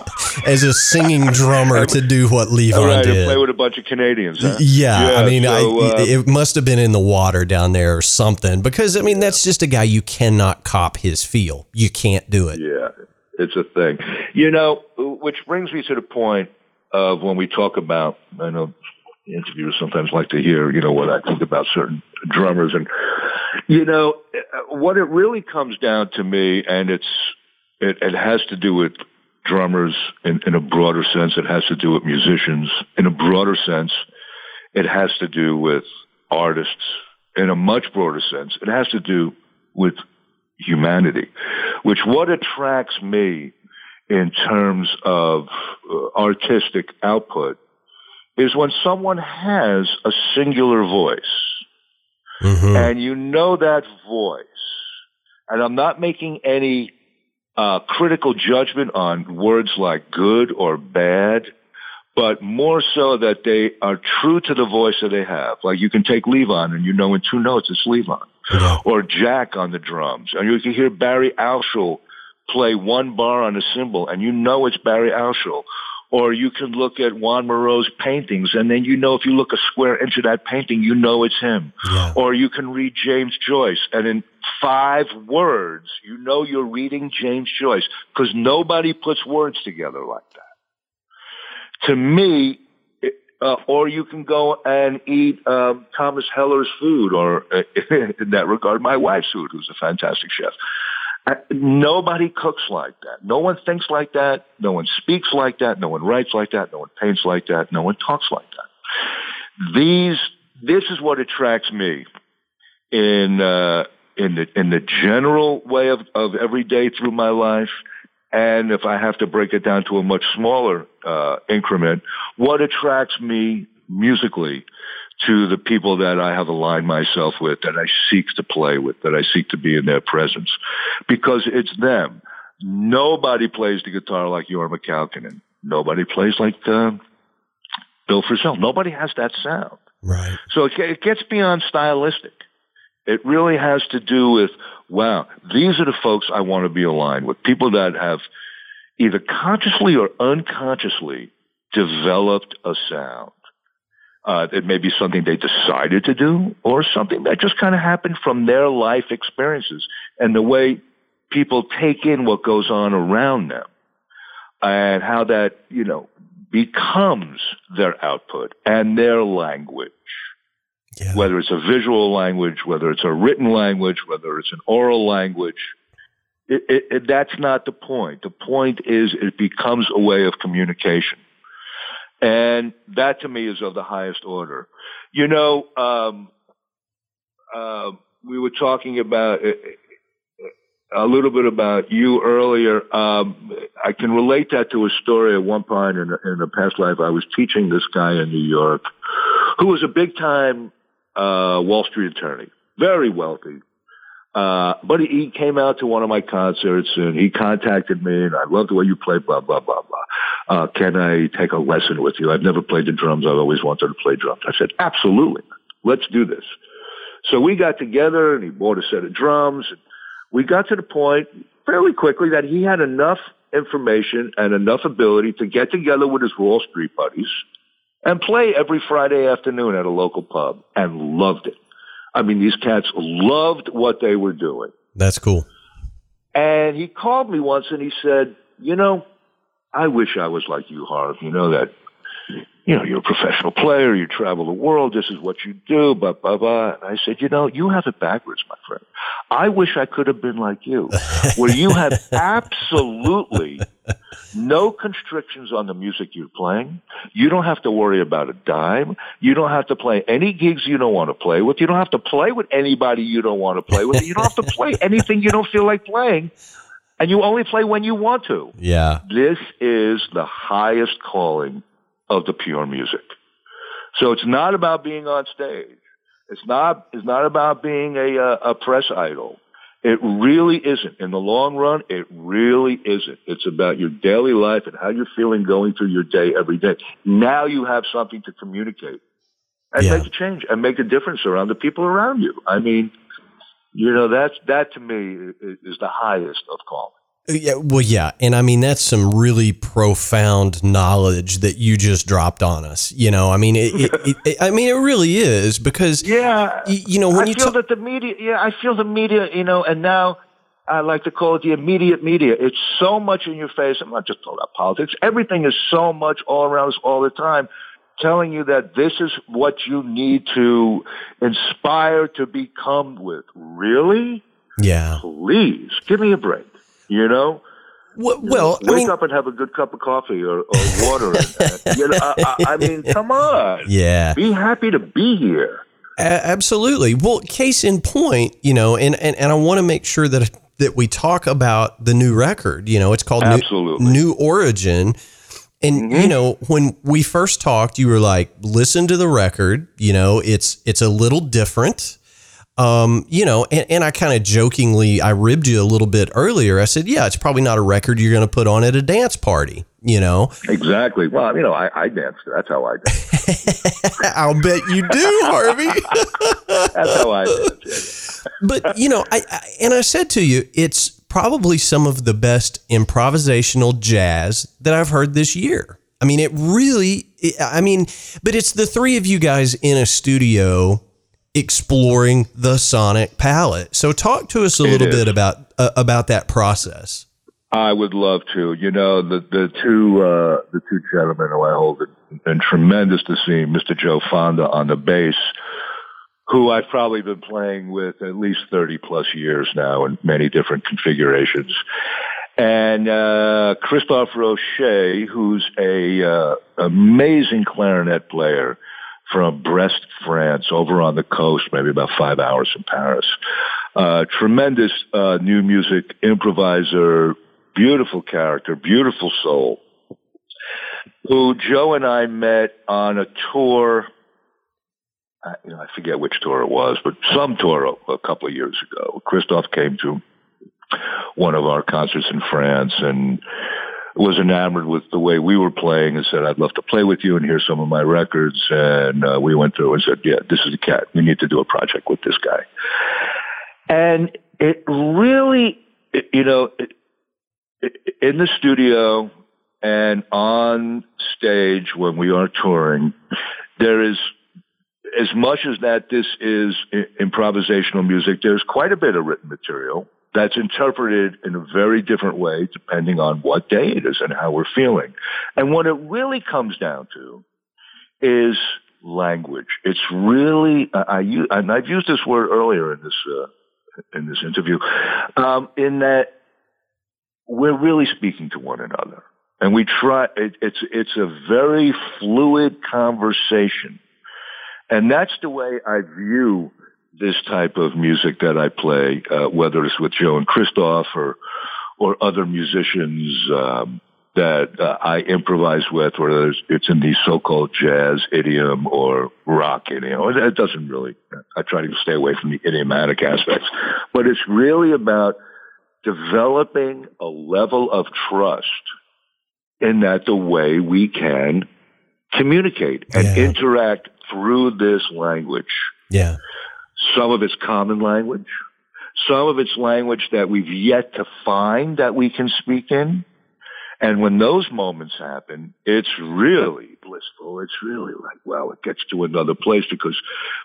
Speaker 1: as a singing drummer to do what Levon right, did.
Speaker 2: Play with a bunch of Canadians. Huh?
Speaker 1: Yeah, yeah, I mean, so, I, uh, it must have been in the water down there or something. Because I mean, that's just a guy you cannot cop his feel. You can't do it.
Speaker 2: Yeah, it's a thing. You know, which brings me to the point of when we talk about. I know interviewers sometimes like to hear, you know, what I think about certain drummers. And, you know, what it really comes down to me, and it's, it, it has to do with drummers in, in a broader sense. It has to do with musicians in a broader sense. It has to do with artists in a much broader sense. It has to do with humanity, which what attracts me in terms of uh, artistic output is when someone has a singular voice mm-hmm. and you know that voice. And I'm not making any uh, critical judgment on words like good or bad, but more so that they are true to the voice that they have. Like you can take Levon and you know in two notes it's Levon. Yeah. Or Jack on the drums. And you can hear Barry Altschul play one bar on a cymbal and you know it's Barry Altschul. Or you can look at Juan Miró's paintings, and then you know if you look a square inch of that painting, you know it's him. Yeah. Or you can read James Joyce, and in five words, you know you're reading James Joyce, because nobody puts words together like that. To me, uh, or you can go and eat um, Thomas Keller's food, or uh, in that regard, my wife's food, who's a fantastic chef. Nobody cooks like that. No one thinks like that. No one speaks like that. No one writes like that. No one paints like that. No one talks like that. These, this is what attracts me in, uh, in the in the general way of, of every day through my life, and if I have to break it down to a much smaller uh, increment, what attracts me musically to the people that I have aligned myself with, that I seek to play with, that I seek to be in their presence, because it's them. Nobody plays the guitar like Jorma Kaukonen. Nobody plays like uh, Bill Frisell. Nobody has that sound.
Speaker 1: Right.
Speaker 2: So it, it gets beyond stylistic. It really has to do with, wow, these are the folks I want to be aligned with. People that have either consciously or unconsciously developed a sound. Uh, it may be something they decided to do or something that just kind of happened from their life experiences and the way people take in what goes on around them and how that, you know, becomes their output and their language. Yeah. Whether it's a visual language, whether it's a written language, whether it's an oral language, it, it, it, that's not the point. The point is it becomes a way of communication. And that to me is of the highest order. You know, um, uh, we were talking about uh, a little bit about you earlier. Um, I can relate that to a story at one point in, in a past life. I was teaching this guy in New York who was a big time uh, Wall Street attorney, very wealthy. Uh, but he came out to one of my concerts and he contacted me and I love the way you play, blah, blah, blah, blah. Uh, can I take a lesson with you? I've never played the drums. I've always wanted to play drums. I said, absolutely. Let's do this. So we got together and he bought a set of drums. And we got to the point fairly quickly that he had enough information and enough ability to get together with his Wall Street buddies and play every Friday afternoon at a local pub and loved it. I mean, these cats loved what they were doing.
Speaker 1: That's cool.
Speaker 2: And he called me once and he said, you know, I wish I was like you, Harv. You know that, you know, you're a professional player. You travel the world. This is what you do, blah, blah, blah. And I said, you know, you have it backwards, my friend. I wish I could have been like you, where you have absolutely no constrictions on the music you're playing. You don't have to worry about a dime. You don't have to play any gigs you don't want to play with. You don't have to play with anybody you don't want to play with. You don't have to play anything you don't feel like playing. And you only play when you want to.
Speaker 1: Yeah.
Speaker 2: This is the highest calling of the pure music. So it's not about being on stage. It's not, it's not about being a, a, a press idol. It really isn't. In the long run, it really isn't. It's about your daily life and how you're feeling going through your day every day. Now you have something to communicate and yeah. make a change and make a difference around the people around you. I mean, you know, that's, that to me is the highest of calling.
Speaker 1: Uh, yeah, well, yeah, and I mean that's some really profound knowledge that you just dropped on us. You know, I mean, it, it, it I mean, it really is because
Speaker 2: yeah,
Speaker 1: you know, when
Speaker 2: I
Speaker 1: you
Speaker 2: feel that the media, yeah, I feel the media, you know, and now I like to call it the immediate media. It's so much in your face. I'm not just talking about politics. Everything is so much all around us all the time, telling you that this is what you need to inspire to become with. Really?
Speaker 1: Yeah.
Speaker 2: Please give me a break. You know.
Speaker 1: Well,
Speaker 2: wake
Speaker 1: I mean,
Speaker 2: up and have a good cup of coffee or, or water. and, you know, I, I, mean, come on.
Speaker 1: Yeah.
Speaker 2: Be happy to be here.
Speaker 1: A- absolutely. Well, case in point, you know, and, and, and I want to make sure that that we talk about the new record. You know, it's called
Speaker 2: Absolutely.
Speaker 1: New, new Origin. And mm-hmm. you know, when we first talked, you were like, "Listen to the record. You know, it's it's a little different. Um, you know, and, and I kind of jokingly, I ribbed you a little bit earlier. I said, yeah, it's probably not a record you're going to put on at a dance party, you know?
Speaker 2: Exactly. Well, you know, I, I dance. That's how I dance.
Speaker 1: I'll bet you do, Harvey.
Speaker 2: That's how I dance.
Speaker 1: but, you know, I, I, and I said to you, it's probably some of the best improvisational jazz that I've heard this year. I mean, it really, I mean, but it's the three of you guys in a studio exploring the sonic palette. So talk to us a little bit about uh, about that process.
Speaker 2: I would love to. You know, the the two uh, the two gentlemen who I hold it in tremendous esteem, Mr. Joe Fonda on the bass, who I've probably been playing with at least thirty plus years now in many different configurations, and uh, Christophe Rocher, who's a uh, amazing clarinet player from Brest, France, over on the coast, maybe about five hours from Paris. uh, tremendous uh, new music improviser, beautiful character, beautiful soul, who Joe and I met on a tour. I, you know, I forget which tour it was, but some tour a, a couple of years ago. Christophe came to one of our concerts in France and was enamored with the way we were playing and said, I'd love to play with you and hear some of my records. And uh, we went through and said, yeah, this is the cat. We need to do a project with this guy. And it really, you know, in the studio and on stage when we are touring, there is as much as that this is improvisational music, there's quite a bit of written material that's interpreted in a very different way depending on what day it is and how we're feeling. And what it really comes down to is language. It's really, I, and I've used this word earlier in this, uh, in this interview, um, in that we're really speaking to one another. And we try, it, it's, it's a very fluid conversation. And that's the way I view this type of music that I play, uh, whether it's with Joe and Christophe or or other musicians um, that uh, I improvise with, whether it's in the so-called jazz idiom or rock idiom. It doesn't really. I try to stay away from the idiomatic aspects, but it's really about developing a level of trust in that the way we can communicate and yeah. interact through this language.
Speaker 1: Yeah.
Speaker 2: Some of it's common language. Some of it's language that we've yet to find that we can speak in. And when those moments happen, it's really blissful. It's really like, wow, it gets to another place because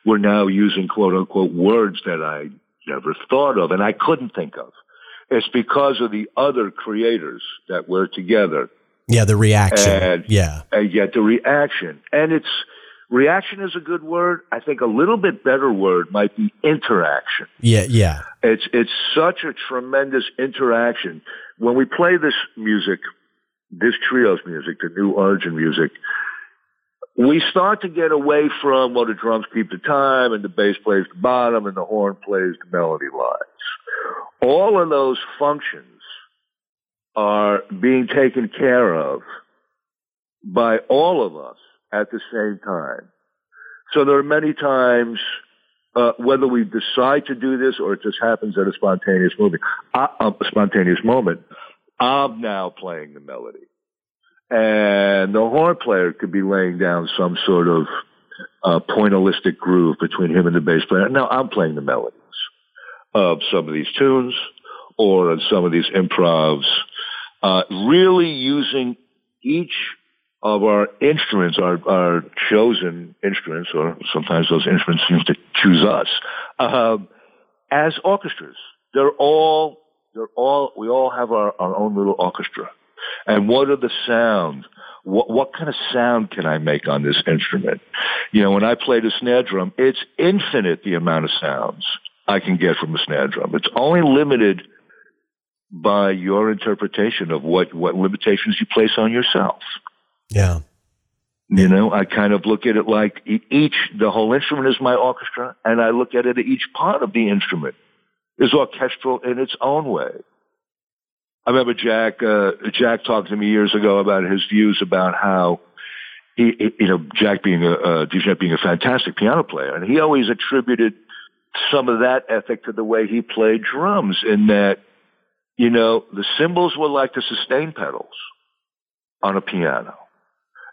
Speaker 2: we're now using quote unquote words that I never thought of and I couldn't think of. It's because of the other creators that we're together.
Speaker 1: Yeah, the reaction.
Speaker 2: And,
Speaker 1: yeah.
Speaker 2: And yet the reaction. And it's, Reaction is a good word. I think a little bit better word might be interaction.
Speaker 1: Yeah, yeah.
Speaker 2: It's it's such a tremendous interaction. When we play this music, this trio's music, the new origin music, we start to get away from well the drums keep the time and the bass plays the bottom and the horn plays the melody lines. All of those functions are being taken care of by all of us at the same time. So there are many times, uh, whether we decide to do this or it just happens at a spontaneous moment, uh, spontaneous moment, I'm now playing the melody. And the horn player could be laying down some sort of uh, pointillistic groove between him and the bass player. Now I'm playing the melodies of some of these tunes or some of these improvs, uh, really using each of our instruments, our, our chosen instruments, or sometimes those instruments seem to choose us, um, as orchestras. They're all, they're all, we all have our, our own little orchestra. And what are the sounds? What, what kind of sound can I make on this instrument? You know, when I play the snare drum, it's infinite the amount of sounds I can get from a snare drum. It's only limited by your interpretation of what, what limitations you place on yourself.
Speaker 1: Yeah.
Speaker 2: You know, I kind of look at it like each, the whole instrument is my orchestra, and I look at it each part of the instrument is orchestral in its own way. I remember Jack, uh, Jack talked to me years ago about his views about how he, you know, Jack being a, uh, being a fantastic piano player, and he always attributed some of that ethic to the way he played drums in that, you know, the cymbals were like the sustain pedals on a piano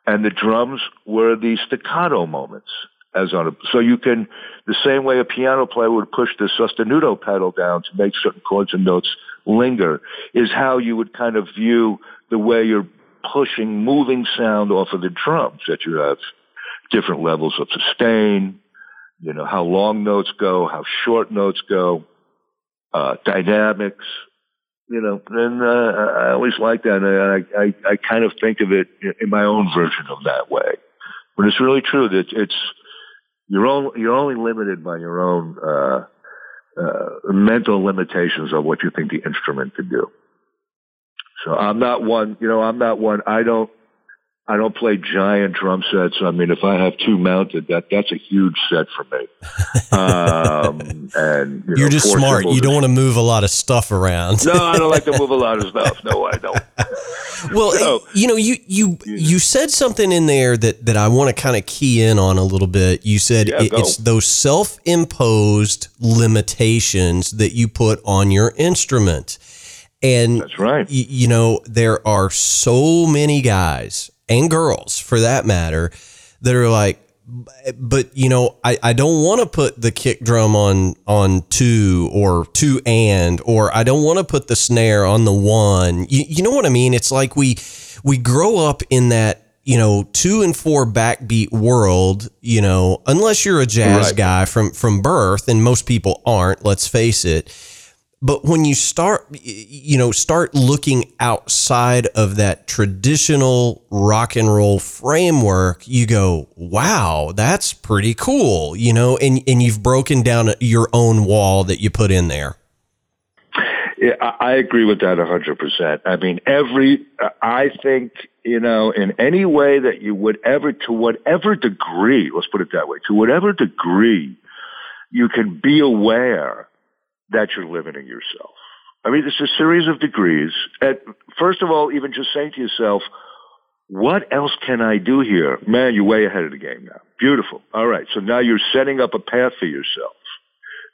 Speaker 2: and the drums were the staccato moments as on a, so you can, the same way a piano player would push the sostenuto pedal down to make certain chords and notes linger is how you would kind of view the way you're pushing moving sound off of the drums that you have different levels of sustain, you know, how long notes go, how short notes go, uh, dynamics, you know, and uh, I always like that. And I, I, I kind of think of it in my own version of that way. But it's really true that it's you're only you're only limited by your own uh, uh, mental limitations of what you think the instrument could do. So I'm not one, you know, I'm not one. I don't I don't play giant drum sets. I mean, if I have two mounted, that that's a huge set for me. um, and you
Speaker 1: You're
Speaker 2: know,
Speaker 1: just smart. You don't want to move a lot of stuff around.
Speaker 2: No, I don't like to move a lot of stuff. No, I don't.
Speaker 1: Well,
Speaker 2: So-
Speaker 1: you know, you you you said something in there that that I want to kind of key in on a little bit. You said
Speaker 2: Yeah,
Speaker 1: it- it's those self-imposed limitations that you put on your instrument. And
Speaker 2: That's right.
Speaker 1: y- you know, there are so many guys and girls for that matter that are like but you know, I, I don't want to put the kick drum on on two or two and or I don't want to put the snare on the one. You, you know what I mean? It's like we we grow up in that you know two and four backbeat world. You know, unless you're a jazz
Speaker 2: Right.
Speaker 1: guy from from birth, and most people aren't. Let's face it. But when you start, you know, start looking outside of that traditional rock and roll framework, you go, "Wow, that's pretty cool," you know, and and you've broken down your own wall that you put in there.
Speaker 2: Yeah, I agree with that 100%. I mean, every, I think, you know, in any way that you would ever, to whatever degree, let's put it that way, to whatever degree you can be aware that you're limiting yourself. I mean, it's a series of degrees. And first of all, even just saying to yourself, what else can I do here? Man, you're way ahead of the game now. Beautiful. All right. So now you're setting up a path for yourself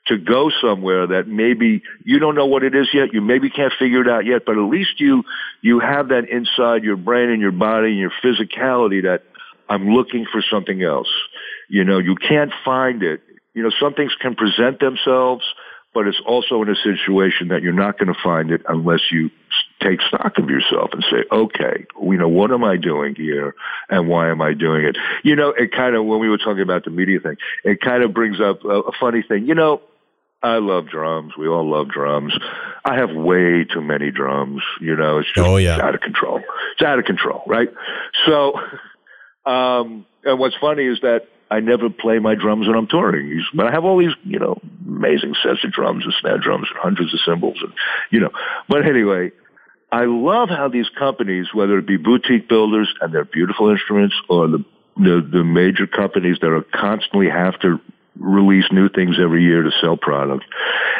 Speaker 2: to go somewhere that maybe you don't know what it is yet. You maybe can't figure it out yet, but at least you, you have that inside your brain and your body and your physicality that I'm looking for something else. You know, you can't find it. You know, some things can present themselves, but it's also in a situation that you're not going to find it unless you take stock of yourself and say, okay, you know, what am I doing here and why am I doing it? You know, it kind of, when we were talking about the media thing, it kind of brings up a, a funny thing. You know, I love drums. We all love drums. I have way too many drums. You know, it's just
Speaker 1: Oh, yeah.
Speaker 2: out of control. It's out of control, right? So, um, and what's funny is that I never play my drums when I'm touring. But I have all these, you know, amazing sets of drums and snare drums and hundreds of cymbals and, you know. But anyway, I love how these companies, whether it be boutique builders and their beautiful instruments or the, the, the major companies that are constantly have to release new things every year to sell product.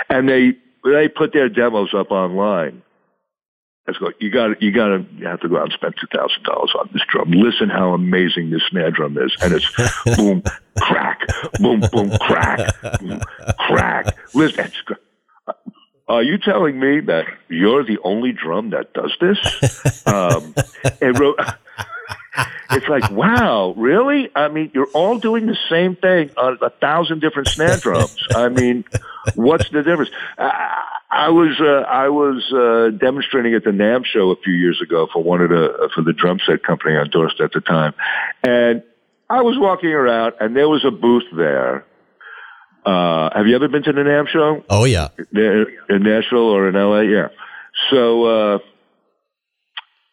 Speaker 2: And they, they put their demos up online. Let's go. You got you got to you have to go out and spend two thousand dollars on this drum. Listen how amazing this snare drum is, and it's boom, crack, boom, boom, crack, boom, crack. Listen, gr- are you telling me that you're the only drum that does this? Um, and ro- it's like, wow, really? I mean, you're all doing the same thing on a thousand different snare drums. I mean, what's the difference? I, I was uh, I was uh, demonstrating at the NAMM show a few years ago for one of the for the drum set company I endorsed at the time, and I was walking around and there was a booth there. Uh, have you ever been to the NAMM show?
Speaker 1: Oh yeah,
Speaker 2: in Nashville or in LA. Yeah. So uh,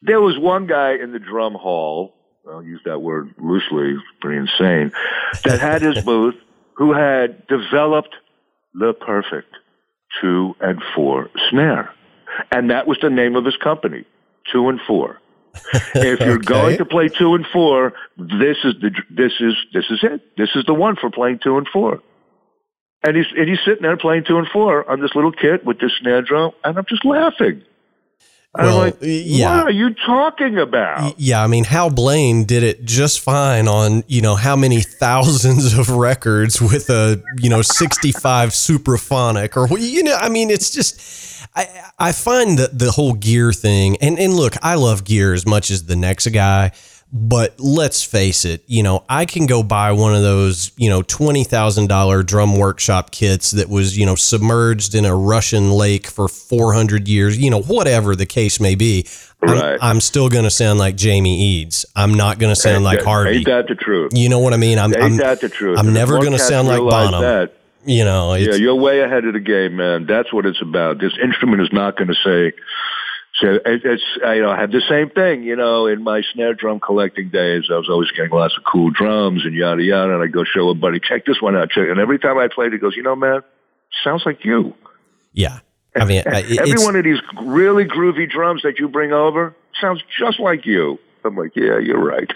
Speaker 2: there was one guy in the drum hall. I'll use that word loosely. Pretty insane. That had his booth who had developed the perfect two and four snare, and that was the name of his company, two and four. if you're
Speaker 1: Okay.
Speaker 2: going to play two and four, this is the this is this is it. This is the one for playing two and four. And he's and he's sitting there playing two and four on this little kit with this snare drum, and I'm just laughing. And
Speaker 1: Well,
Speaker 2: I'm like,
Speaker 1: yeah.
Speaker 2: what are you talking about?
Speaker 1: yeah. I mean, Hal Blaine did it just fine on you know how many thousands of records with a you know sixty five supraphonic or you know. I mean, it's just. I, I find that the whole gear thing, and, and look, I love gear as much as the next guy, but let's face it, you know, I can go buy one of those, you know, $20,000 drum workshop kits that was, you know, submerged in a Russian lake for 400 years, you know, whatever the case may be. I'm, I'm still going to sound like Jamie Eads. I'm not going to sound like
Speaker 2: Ain't
Speaker 1: Harvey.
Speaker 2: that the truth?
Speaker 1: You know what I mean? I'm,
Speaker 2: Ain't
Speaker 1: I'm,
Speaker 2: that the truth?
Speaker 1: I'm never gonna sound like Bonham.
Speaker 2: That,
Speaker 1: you know,
Speaker 2: yeah, you're way ahead of the game, man. That's what it's about. This instrument is not going to say. So it, it's I, you know I had the same thing you know in my snare drum collecting days. I was always getting lots of cool drums and yada yada. And I'd go show a buddy, check this one out, check. And every time I played, he goes, you know, man, sounds like you.
Speaker 1: yeah. I mean, I-
Speaker 2: Every one of these really groovy drums that you bring over sounds just like you. I'm like, yeah, you're right.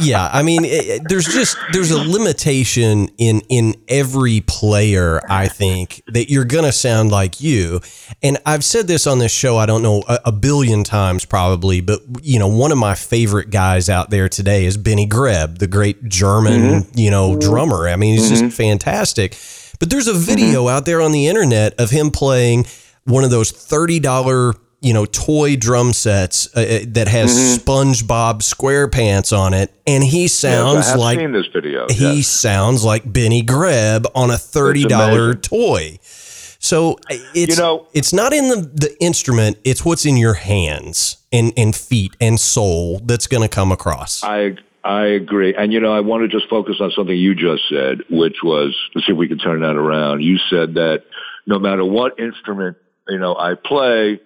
Speaker 1: yeah, I mean, it, there's just there's a limitation in in every player. I think that you're gonna sound like you, and I've said this on this show. I don't know a, a billion times probably, but you know, one of my favorite guys out there today is Benny Greb, the great German mm-hmm. you know drummer. I mean, he's mm-hmm. just fantastic. But there's a video mm-hmm. out there on the internet of him playing one of those thirty dollar you know toy drum sets uh, uh that has mm-hmm. SpongeBob SquarePants on it, and he sounds
Speaker 2: yes,
Speaker 1: like
Speaker 2: this video.
Speaker 1: He
Speaker 2: yes.
Speaker 1: sounds like Benny Greb on a thirty dollar toy. So it's you know, it's not in the, the instrument; it's what's in your hands and, and feet and soul that's going to come across.
Speaker 2: I I agree, and you know I want to just focus on something you just said, which was let's see if we can turn that around. You said that no matter what instrument you know I play,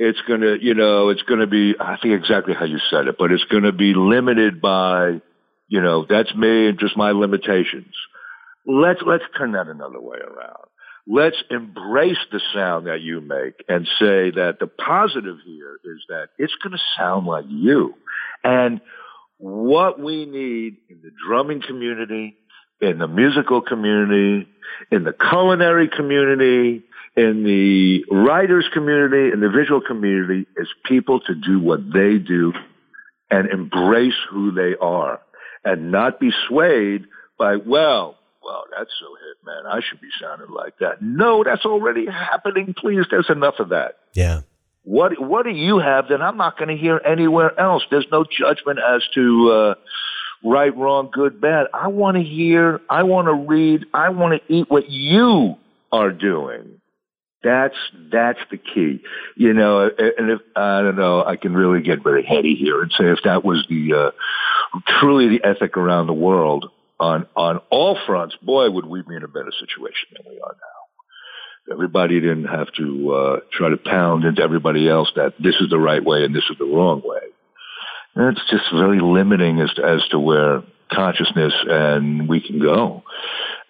Speaker 2: it's going to, you know, it's going to be, I think exactly how you said it, but it's going to be limited by, you know, that's me and just my limitations. Let's, let's turn that another way around. Let's embrace the sound that you make and say that the positive here is that it's going to sound like you. And what we need in the drumming community, in the musical community, in the culinary community, in the writers community, in the visual community, is people to do what they do and embrace who they are and not be swayed by, well, well, that's so hip, man. I should be sounding like that. No, that's already happening. Please, there's enough of that.
Speaker 1: Yeah.
Speaker 2: What What do you have that I'm not going to hear anywhere else? There's no judgment as to uh, right, wrong, good, bad. I want to hear. I want to read. I want to eat what you are doing. That's that's the key, you know. And if I don't know, I can really get very heady here and say if that was the uh, truly the ethic around the world on on all fronts, boy, would we be in a better situation than we are now. Everybody didn't have to uh, try to pound into everybody else that this is the right way and this is the wrong way. And it's just very limiting as to, as to where consciousness and we can go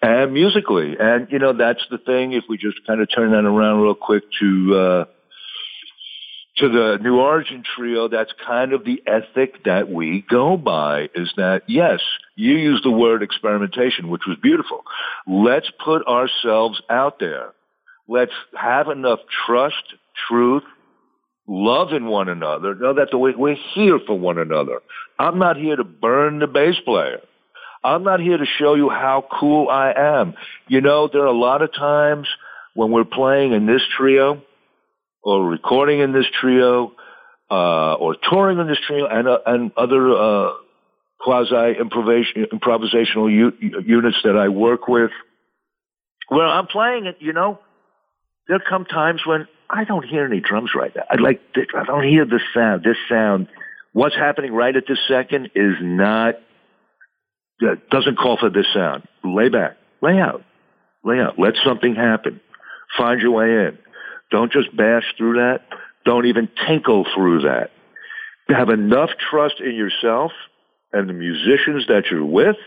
Speaker 2: and musically. And, you know, that's the thing. If we just kind of turn that around real quick to, uh, to the New Origin Trio, that's kind of the ethic that we go by is that, yes, you use the word experimentation, which was beautiful. Let's put ourselves out there. Let's have enough trust, truth, love in one another. Know that the way we're here for one another. I'm not here to burn the bass player. I'm not here to show you how cool I am. You know, there are a lot of times when we're playing in this trio or recording in this trio uh, or touring in this trio and, uh, and other uh, quasi improvisational u- units that I work with where I'm playing it, you know, there come times when I don't hear any drums right now. I like, I don't hear this sound. This sound, what's happening right at this second is not that doesn't call for this sound. Lay back. Lay out. Lay out. Let something happen. Find your way in. Don't just bash through that. Don't even tinkle through that. Have enough trust in yourself and the musicians that you're with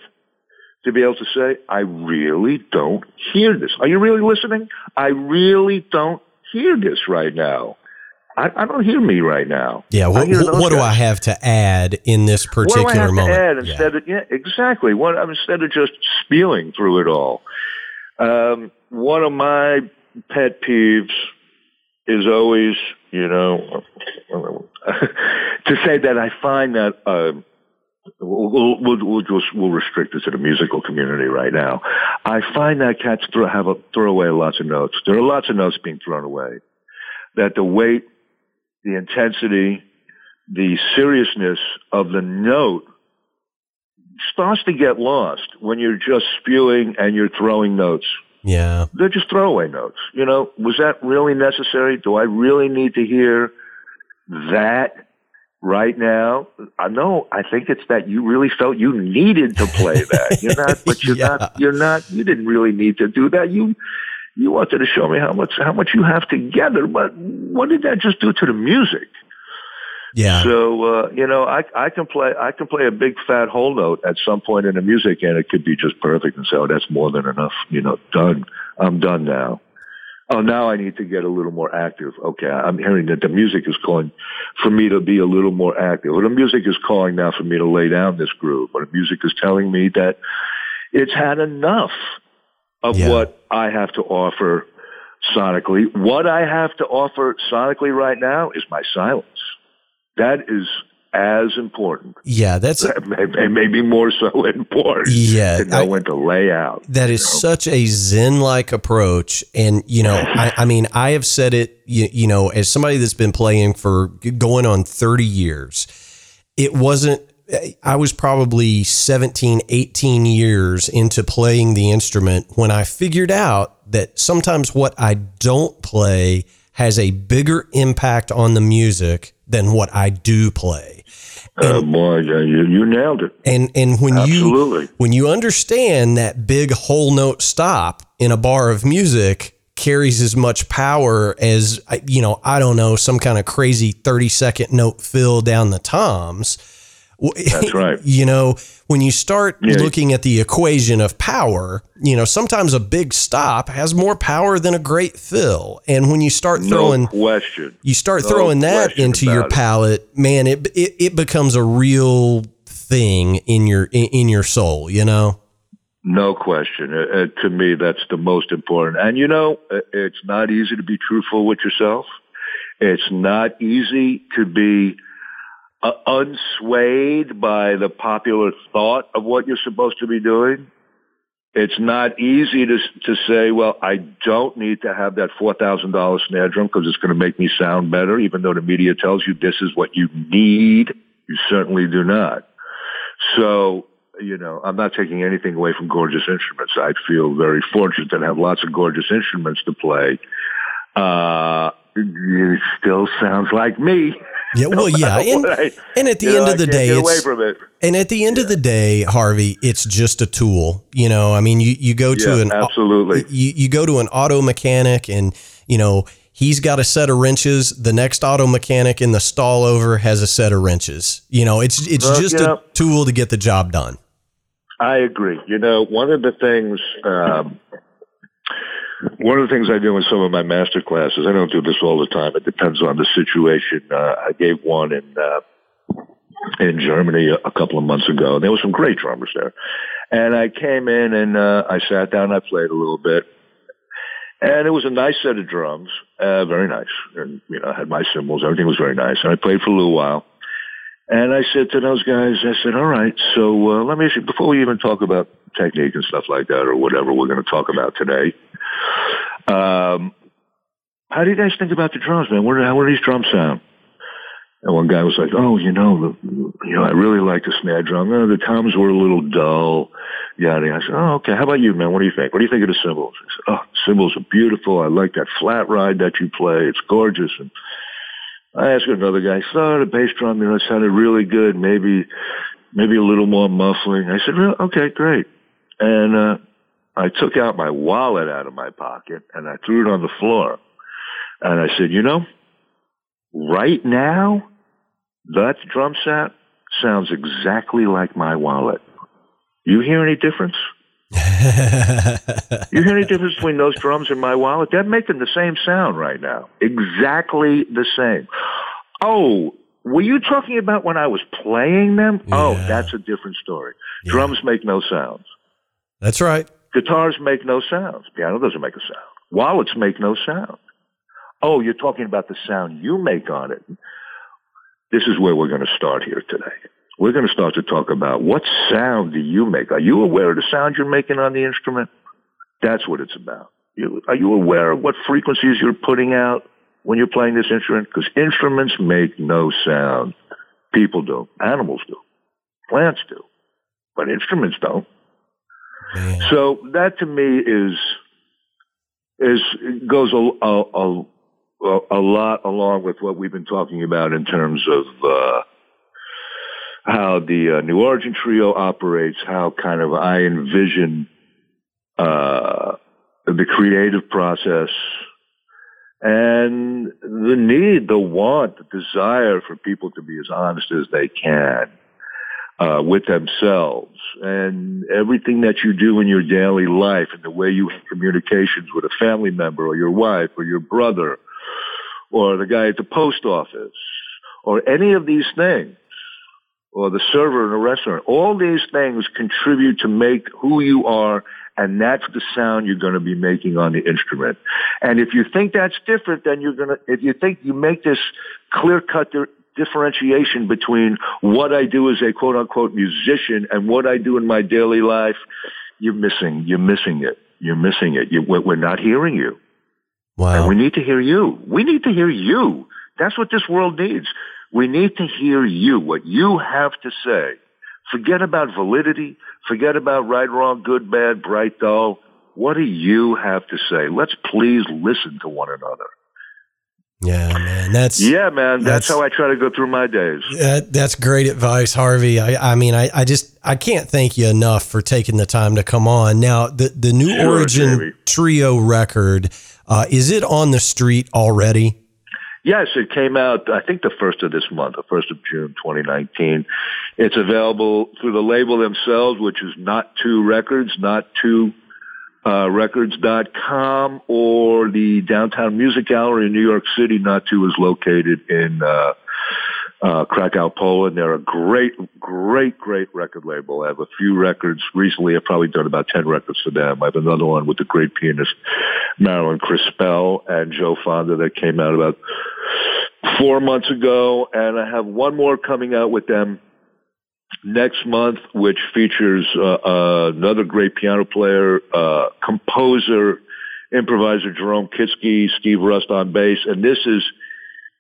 Speaker 2: to be able to say, I really don't hear this. Are you really listening? I really don't hear this right now. I, I, don't hear me right now.
Speaker 1: Yeah, what, what do I have to add in this particular
Speaker 2: what do I have
Speaker 1: moment?
Speaker 2: To add instead yeah. of yeah, exactly. What instead of just spewing through it all. Um, one of my pet peeves is always, you know, to say that I find that. Uh, We'll, we'll, we'll, just, we'll restrict it to the musical community right now. I find that cats throw, have a, throw away lots of notes. There are lots of notes being thrown away. That the weight the intensity, the seriousness of the note starts to get lost when you're just spewing and you're throwing notes.
Speaker 1: Yeah.
Speaker 2: They're just throwaway notes. You know, was that really necessary? Do I really need to hear that right now? I know. I think it's that you really felt you needed to play that. You're not, but you're yeah. not, you're not, you didn't really need to do that. You, you wanted to show me how much how much you have together, but what did that just do to the music?
Speaker 1: Yeah.
Speaker 2: So uh, you know, I I can play I can play a big fat whole note at some point in the music, and it could be just perfect, and so that's more than enough. You know, done. I'm done now. oh, now I need to get a little more active. Okay, I'm hearing that the music is calling for me to be a little more active. Or the music is calling now for me to lay down this groove. Or the music is telling me that it's had enough of
Speaker 1: Yeah.
Speaker 2: what I have to offer sonically. What I have to offer sonically right now is my silence. That is as important.
Speaker 1: Yeah, that's
Speaker 2: Maybe maybe more so important
Speaker 1: yeah.
Speaker 2: to know
Speaker 1: I-
Speaker 2: when to lay out.
Speaker 1: That is such a Zen like approach. And, you know, I, I mean, I have said it, you, you know, as somebody that's been playing for going on 30 years, it wasn't, I was probably 17, 18 years into playing the instrument when I figured out that sometimes what I don't play has a bigger impact on the music than what I do play.
Speaker 2: Uh, boy, you, you nailed it.
Speaker 1: And and when
Speaker 2: Absolutely.
Speaker 1: you when you understand that big whole note stop in a bar of music carries as much power as you know, I don't know, some kind of crazy 30 second note fill down the toms.
Speaker 2: That's right.
Speaker 1: You know, when you start
Speaker 2: Yeah.
Speaker 1: looking at the equation of power, you know, sometimes a big stop has more power than a great fill. And when you start throwing No
Speaker 2: question.
Speaker 1: you start
Speaker 2: No
Speaker 1: throwing that into your
Speaker 2: about it.
Speaker 1: palate, man, it, it it becomes a real thing in your in, in your soul, you know.
Speaker 2: No question. Uh, uh, to me, that's the most important. And you know, uh, it's not easy to be truthful with yourself. It's not easy to be uh, unswayed by the popular thought of what you're supposed to be doing. It's not easy to to say, well, I don't need to have that four thousand dollars snare drum because it's going to make me sound better, even though the media tells you this is what you need. You certainly do not. So, you know, I'm not taking anything away from gorgeous instruments. I feel very fortunate to have lots of gorgeous instruments to play. Uh, it still sounds like me.
Speaker 1: Yeah, well, yeah, and,
Speaker 2: I-
Speaker 1: and at the
Speaker 2: you know,
Speaker 1: end of the day, it's and at the end of the day, Harvey, it's just a tool. You know, I mean, you you go to
Speaker 2: Yeah,
Speaker 1: an
Speaker 2: absolutely.
Speaker 1: you, you go to an auto mechanic and you know he's got a set of wrenches the next auto mechanic in the stall over has a set of wrenches you know it's it's
Speaker 2: Well,
Speaker 1: just
Speaker 2: you
Speaker 1: a tool to get the job done
Speaker 2: I agree. You know, one of the things, um, one of the things I do in some of my master classes, I don't do this all the time. It depends on the situation. Uh, I gave one in, uh, in Germany a, a couple of months ago. and There were some great drummers there. And I came in and, uh, I sat down, I played a little bit. And it was a nice set of drums, uh, very nice. And, you know, I had my cymbals, everything was very nice. And I played for a little while. And I said to those guys, I said, all right, so uh, let me ask you, before we even talk about technique and stuff like that or whatever we're going to talk about today, um, how do you guys think about the drums, man? What, how do these drums sound? And one guy was like, oh, you know, the, you know, I really like the snare drum. The toms were a little dull. Yeah, I said, oh, okay. How about you, man? What do you think? What do you think of the cymbals? I said, oh, cymbals are beautiful. I like that flat ride that you play. It's gorgeous. And I asked another guy, so the bass drum, you know, it sounded really good. Maybe, maybe a little more muffling. I said, well, okay, great. And, uh, I took out my wallet out of my pocket and I threw it on the floor. And I said, you know, right now, that drum set sounds exactly like my wallet. You hear any difference? You hear any difference between those drums and my wallet? They're making the same sound right now. Exactly the same. Oh, were you talking about when I was playing them? Oh, that's a different story.
Speaker 1: Yeah.
Speaker 2: Drums make no sounds.
Speaker 1: that's right
Speaker 2: Guitars make no sounds. Piano doesn't make a sound. Wallets make no sound. Oh, you're talking about the sound you make on it. This is where we're going to start here today. We're going to start to talk about what sound do you make? Are you aware of the sound you're making on the instrument? That's what it's about. Are you aware of what frequencies you're putting out when you're playing this instrument? Because instruments make no sound. People do. Animals do. Plants do. But instruments don't.
Speaker 1: Man.
Speaker 2: So that to me is is goes a, a, a, a lot along with what we've been talking about in terms of uh, how the uh, New Origin Trio operates, how kind of I envision uh, the creative process and the need, the want, the desire for people to be as honest as they can. Uh, with themselves and everything that you do in your daily life and the way you have communications with a family member or your wife or your brother or the guy at the post office or any of these things or the server in a restaurant. All these things contribute to make who you are and that's the sound you're going to be making on the instrument. And if you think that's different, then you're going to, if you think you make this clear cut differentiation between what I do as a quote unquote musician and what I do in my daily life, you're missing, you're missing it. You're missing it. You, we're not hearing you.
Speaker 1: Wow.
Speaker 2: And we need to hear you. We need to hear you. That's what this world needs. We need to hear you, what you have to say. Forget about validity. Forget about right, wrong, good, bad, bright, dull. What do you have to say? Let's please listen to one another.
Speaker 1: Yeah, man. That's
Speaker 2: yeah, man. That's, that's, how I try to go through my days.
Speaker 1: That, that's great advice, Harvey. I, I mean, I, I just I can't thank you enough for taking the time to come on. Now, the the new sure, Origin. Trio record uh, is it on the street already?
Speaker 2: Yes, it came out, I think the first of this month, the first of June 2019. It's available through the label themselves, which is Not Two Records, Not Two uh, Records.com, or the Downtown Music Gallery in New York City. Not Two is located in uh, uh, Krakow, Poland. They're a great, great, great record label. I have a few records recently. I've probably done about 10 records for them. I have another one with the great pianist Marilyn Crispell and Joe Fonda that came out about four months ago. And I have one more coming out with them next month, which features uh, uh, another great piano player, uh, composer, improviser Jerome Kitsky, Steve Rust on bass. And this is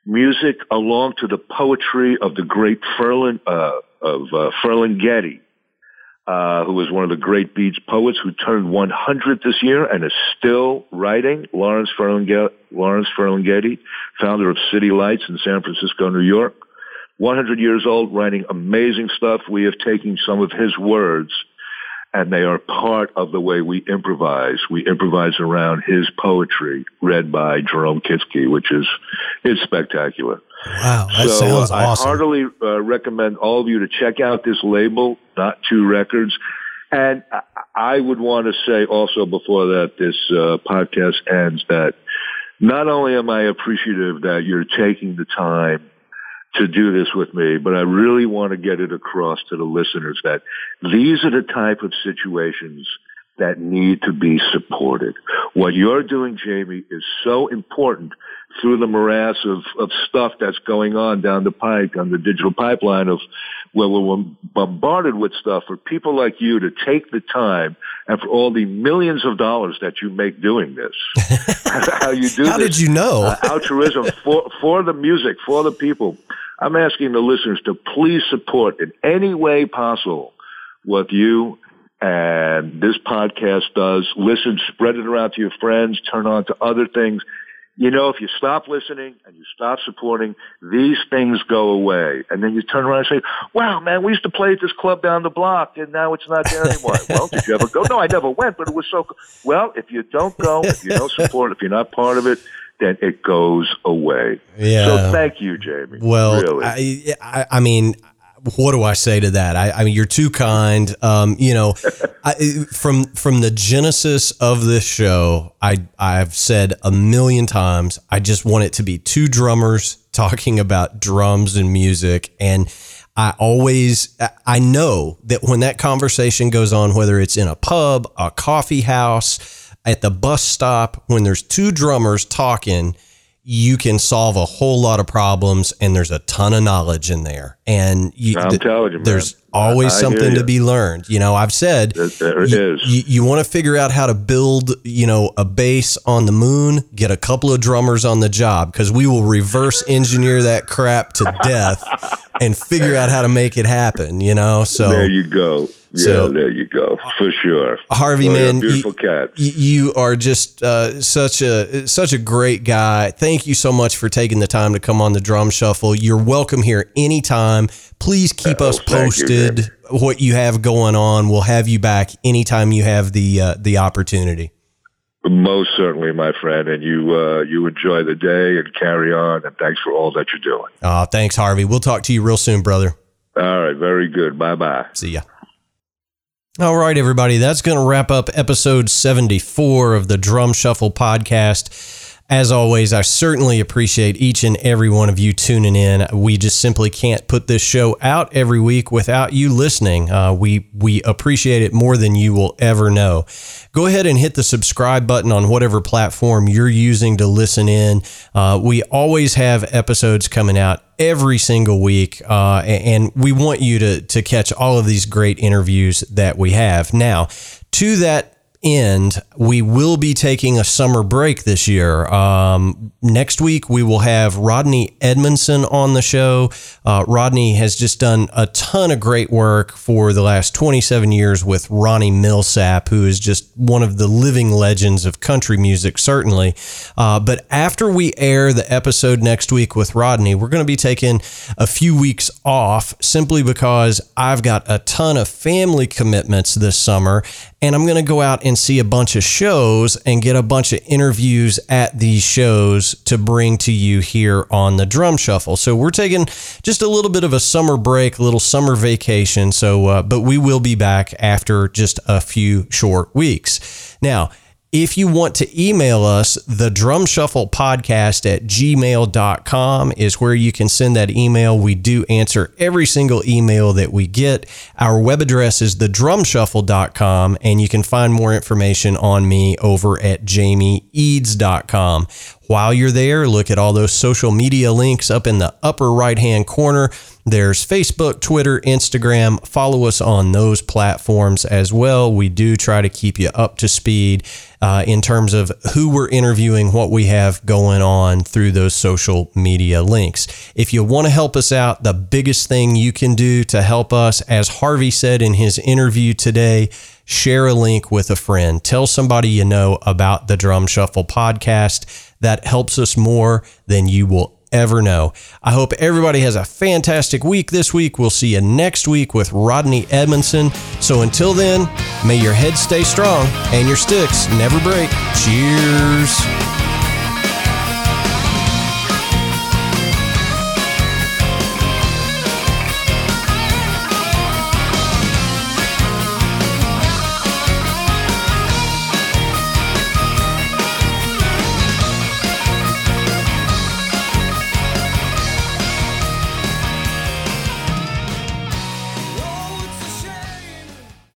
Speaker 2: music along to the poetry of the great Ferlin, uh, of uh, Ferlinghetti, uh, who was one of the great Beats poets who turned 100 this year and is still writing. Lawrence Ferlinghetti, Lawrence Ferlinghetti, founder of City Lights in San Francisco, New York. 100 years old, writing amazing stuff. We have taken some of his words and they are part of the way we improvise. We improvise around his poetry, read by Jerome Kitsky, which is is spectacular.
Speaker 1: Wow, that so, sounds uh,
Speaker 2: awesome. I heartily uh, recommend all of you to check out this label, Not Two Records. And I would want to say also before that this uh, podcast ends that not only am I appreciative that you're taking the time to do this with me, but I really want to get it across to the listeners that these are the type of situations that need to be supported. What you're doing, Jamie, is so important through the morass of, of stuff that's going on down the pike on the digital pipeline of where we're bombarded with stuff for people like you to take the time and for all the millions of dollars that you make doing this. how you do
Speaker 1: How
Speaker 2: this,
Speaker 1: did you know?
Speaker 2: uh, altruism for, for the music, for the people. I'm asking the listeners to please support in any way possible what you and this podcast does. Listen, spread it around to your friends, turn on to other things. You know, if you stop listening and you stop supporting, these things go away. And then you turn around and say, wow, man, we used to play at this club down the block and now it's not there anymore. well, did you ever go? No, I never went, but it was so cool. Well, if you don't go, if you don't support, if you're not part of it, then it goes away.
Speaker 1: Yeah.
Speaker 2: So thank you, Jamie.
Speaker 1: Well,
Speaker 2: really.
Speaker 1: I, I, I mean, what do I say to that? I, I mean, you're too kind. Um, you know, I, from from the genesis of this show, I I've said a million times, I just want it to be two drummers talking about drums and music, and I always I know that when that conversation goes on, whether it's in a pub, a coffee house at the bus stop when there's two drummers talking you can solve a whole lot of problems and there's a ton of knowledge in there and
Speaker 2: you, I'm telling you,
Speaker 1: there's always I, I something to be learned you know i've said
Speaker 2: there, there you,
Speaker 1: you, you want to figure out how to build you know a base on the moon get a couple of drummers on the job because we will reverse engineer that crap to death and figure out how to make it happen you know so
Speaker 2: there you go yeah, so, there you go, for sure.
Speaker 1: Harvey, man,
Speaker 2: beautiful
Speaker 1: you,
Speaker 2: cat.
Speaker 1: You are just uh, such a such a great guy. Thank you so much for taking the time to come on the Drum Shuffle. You're welcome here anytime. Please keep oh, us posted you, what you have going on. We'll have you back anytime you have the uh, the opportunity.
Speaker 2: Most certainly, my friend, and you uh, you enjoy the day and carry on. And thanks for all that you're doing.
Speaker 1: Uh, thanks, Harvey. We'll talk to you real soon, brother.
Speaker 2: All right. Very good. Bye bye.
Speaker 1: See ya. All right, everybody. That's going to wrap up episode 74 of the Drum Shuffle podcast. As always, I certainly appreciate each and every one of you tuning in. We just simply can't put this show out every week without you listening. Uh, we we appreciate it more than you will ever know. Go ahead and hit the subscribe button on whatever platform you're using to listen in. Uh, we always have episodes coming out every single week, uh, and we want you to to catch all of these great interviews that we have. Now, to that end, we will be taking a summer break this year. Um, next week, we will have Rodney Edmondson on the show. Uh, Rodney has just done a ton of great work for the last 27 years with Ronnie Milsap, who is just one of the living legends of country music, certainly. Uh, but after we air the episode next week with Rodney, we're going to be taking a few weeks off simply because I've got a ton of family commitments this summer and I'm going to go out and see a bunch of shows and get a bunch of interviews at these shows to bring to you here on the Drum Shuffle. So we're taking just a little bit of a summer break, a little summer vacation. So, uh, but we will be back after just a few short weeks. Now, if you want to email us, the drum shuffle podcast at gmail.com is where you can send that email. We do answer every single email that we get. Our web address is thedrumshuffle.com, and you can find more information on me over at jamieeads.com. While you're there, look at all those social media links up in the upper right hand corner. There's Facebook, Twitter, Instagram. Follow us on those platforms as well. We do try to keep you up to speed uh, in terms of who we're interviewing, what we have going on through those social media links. If you want to help us out, the biggest thing you can do to help us, as Harvey said in his interview today, share a link with a friend. Tell somebody you know about the Drum Shuffle podcast. That helps us more than you will ever know. I hope everybody has a fantastic week this week. We'll see you next week with Rodney Edmondson. So until then, may your head stay strong and your sticks never break. Cheers.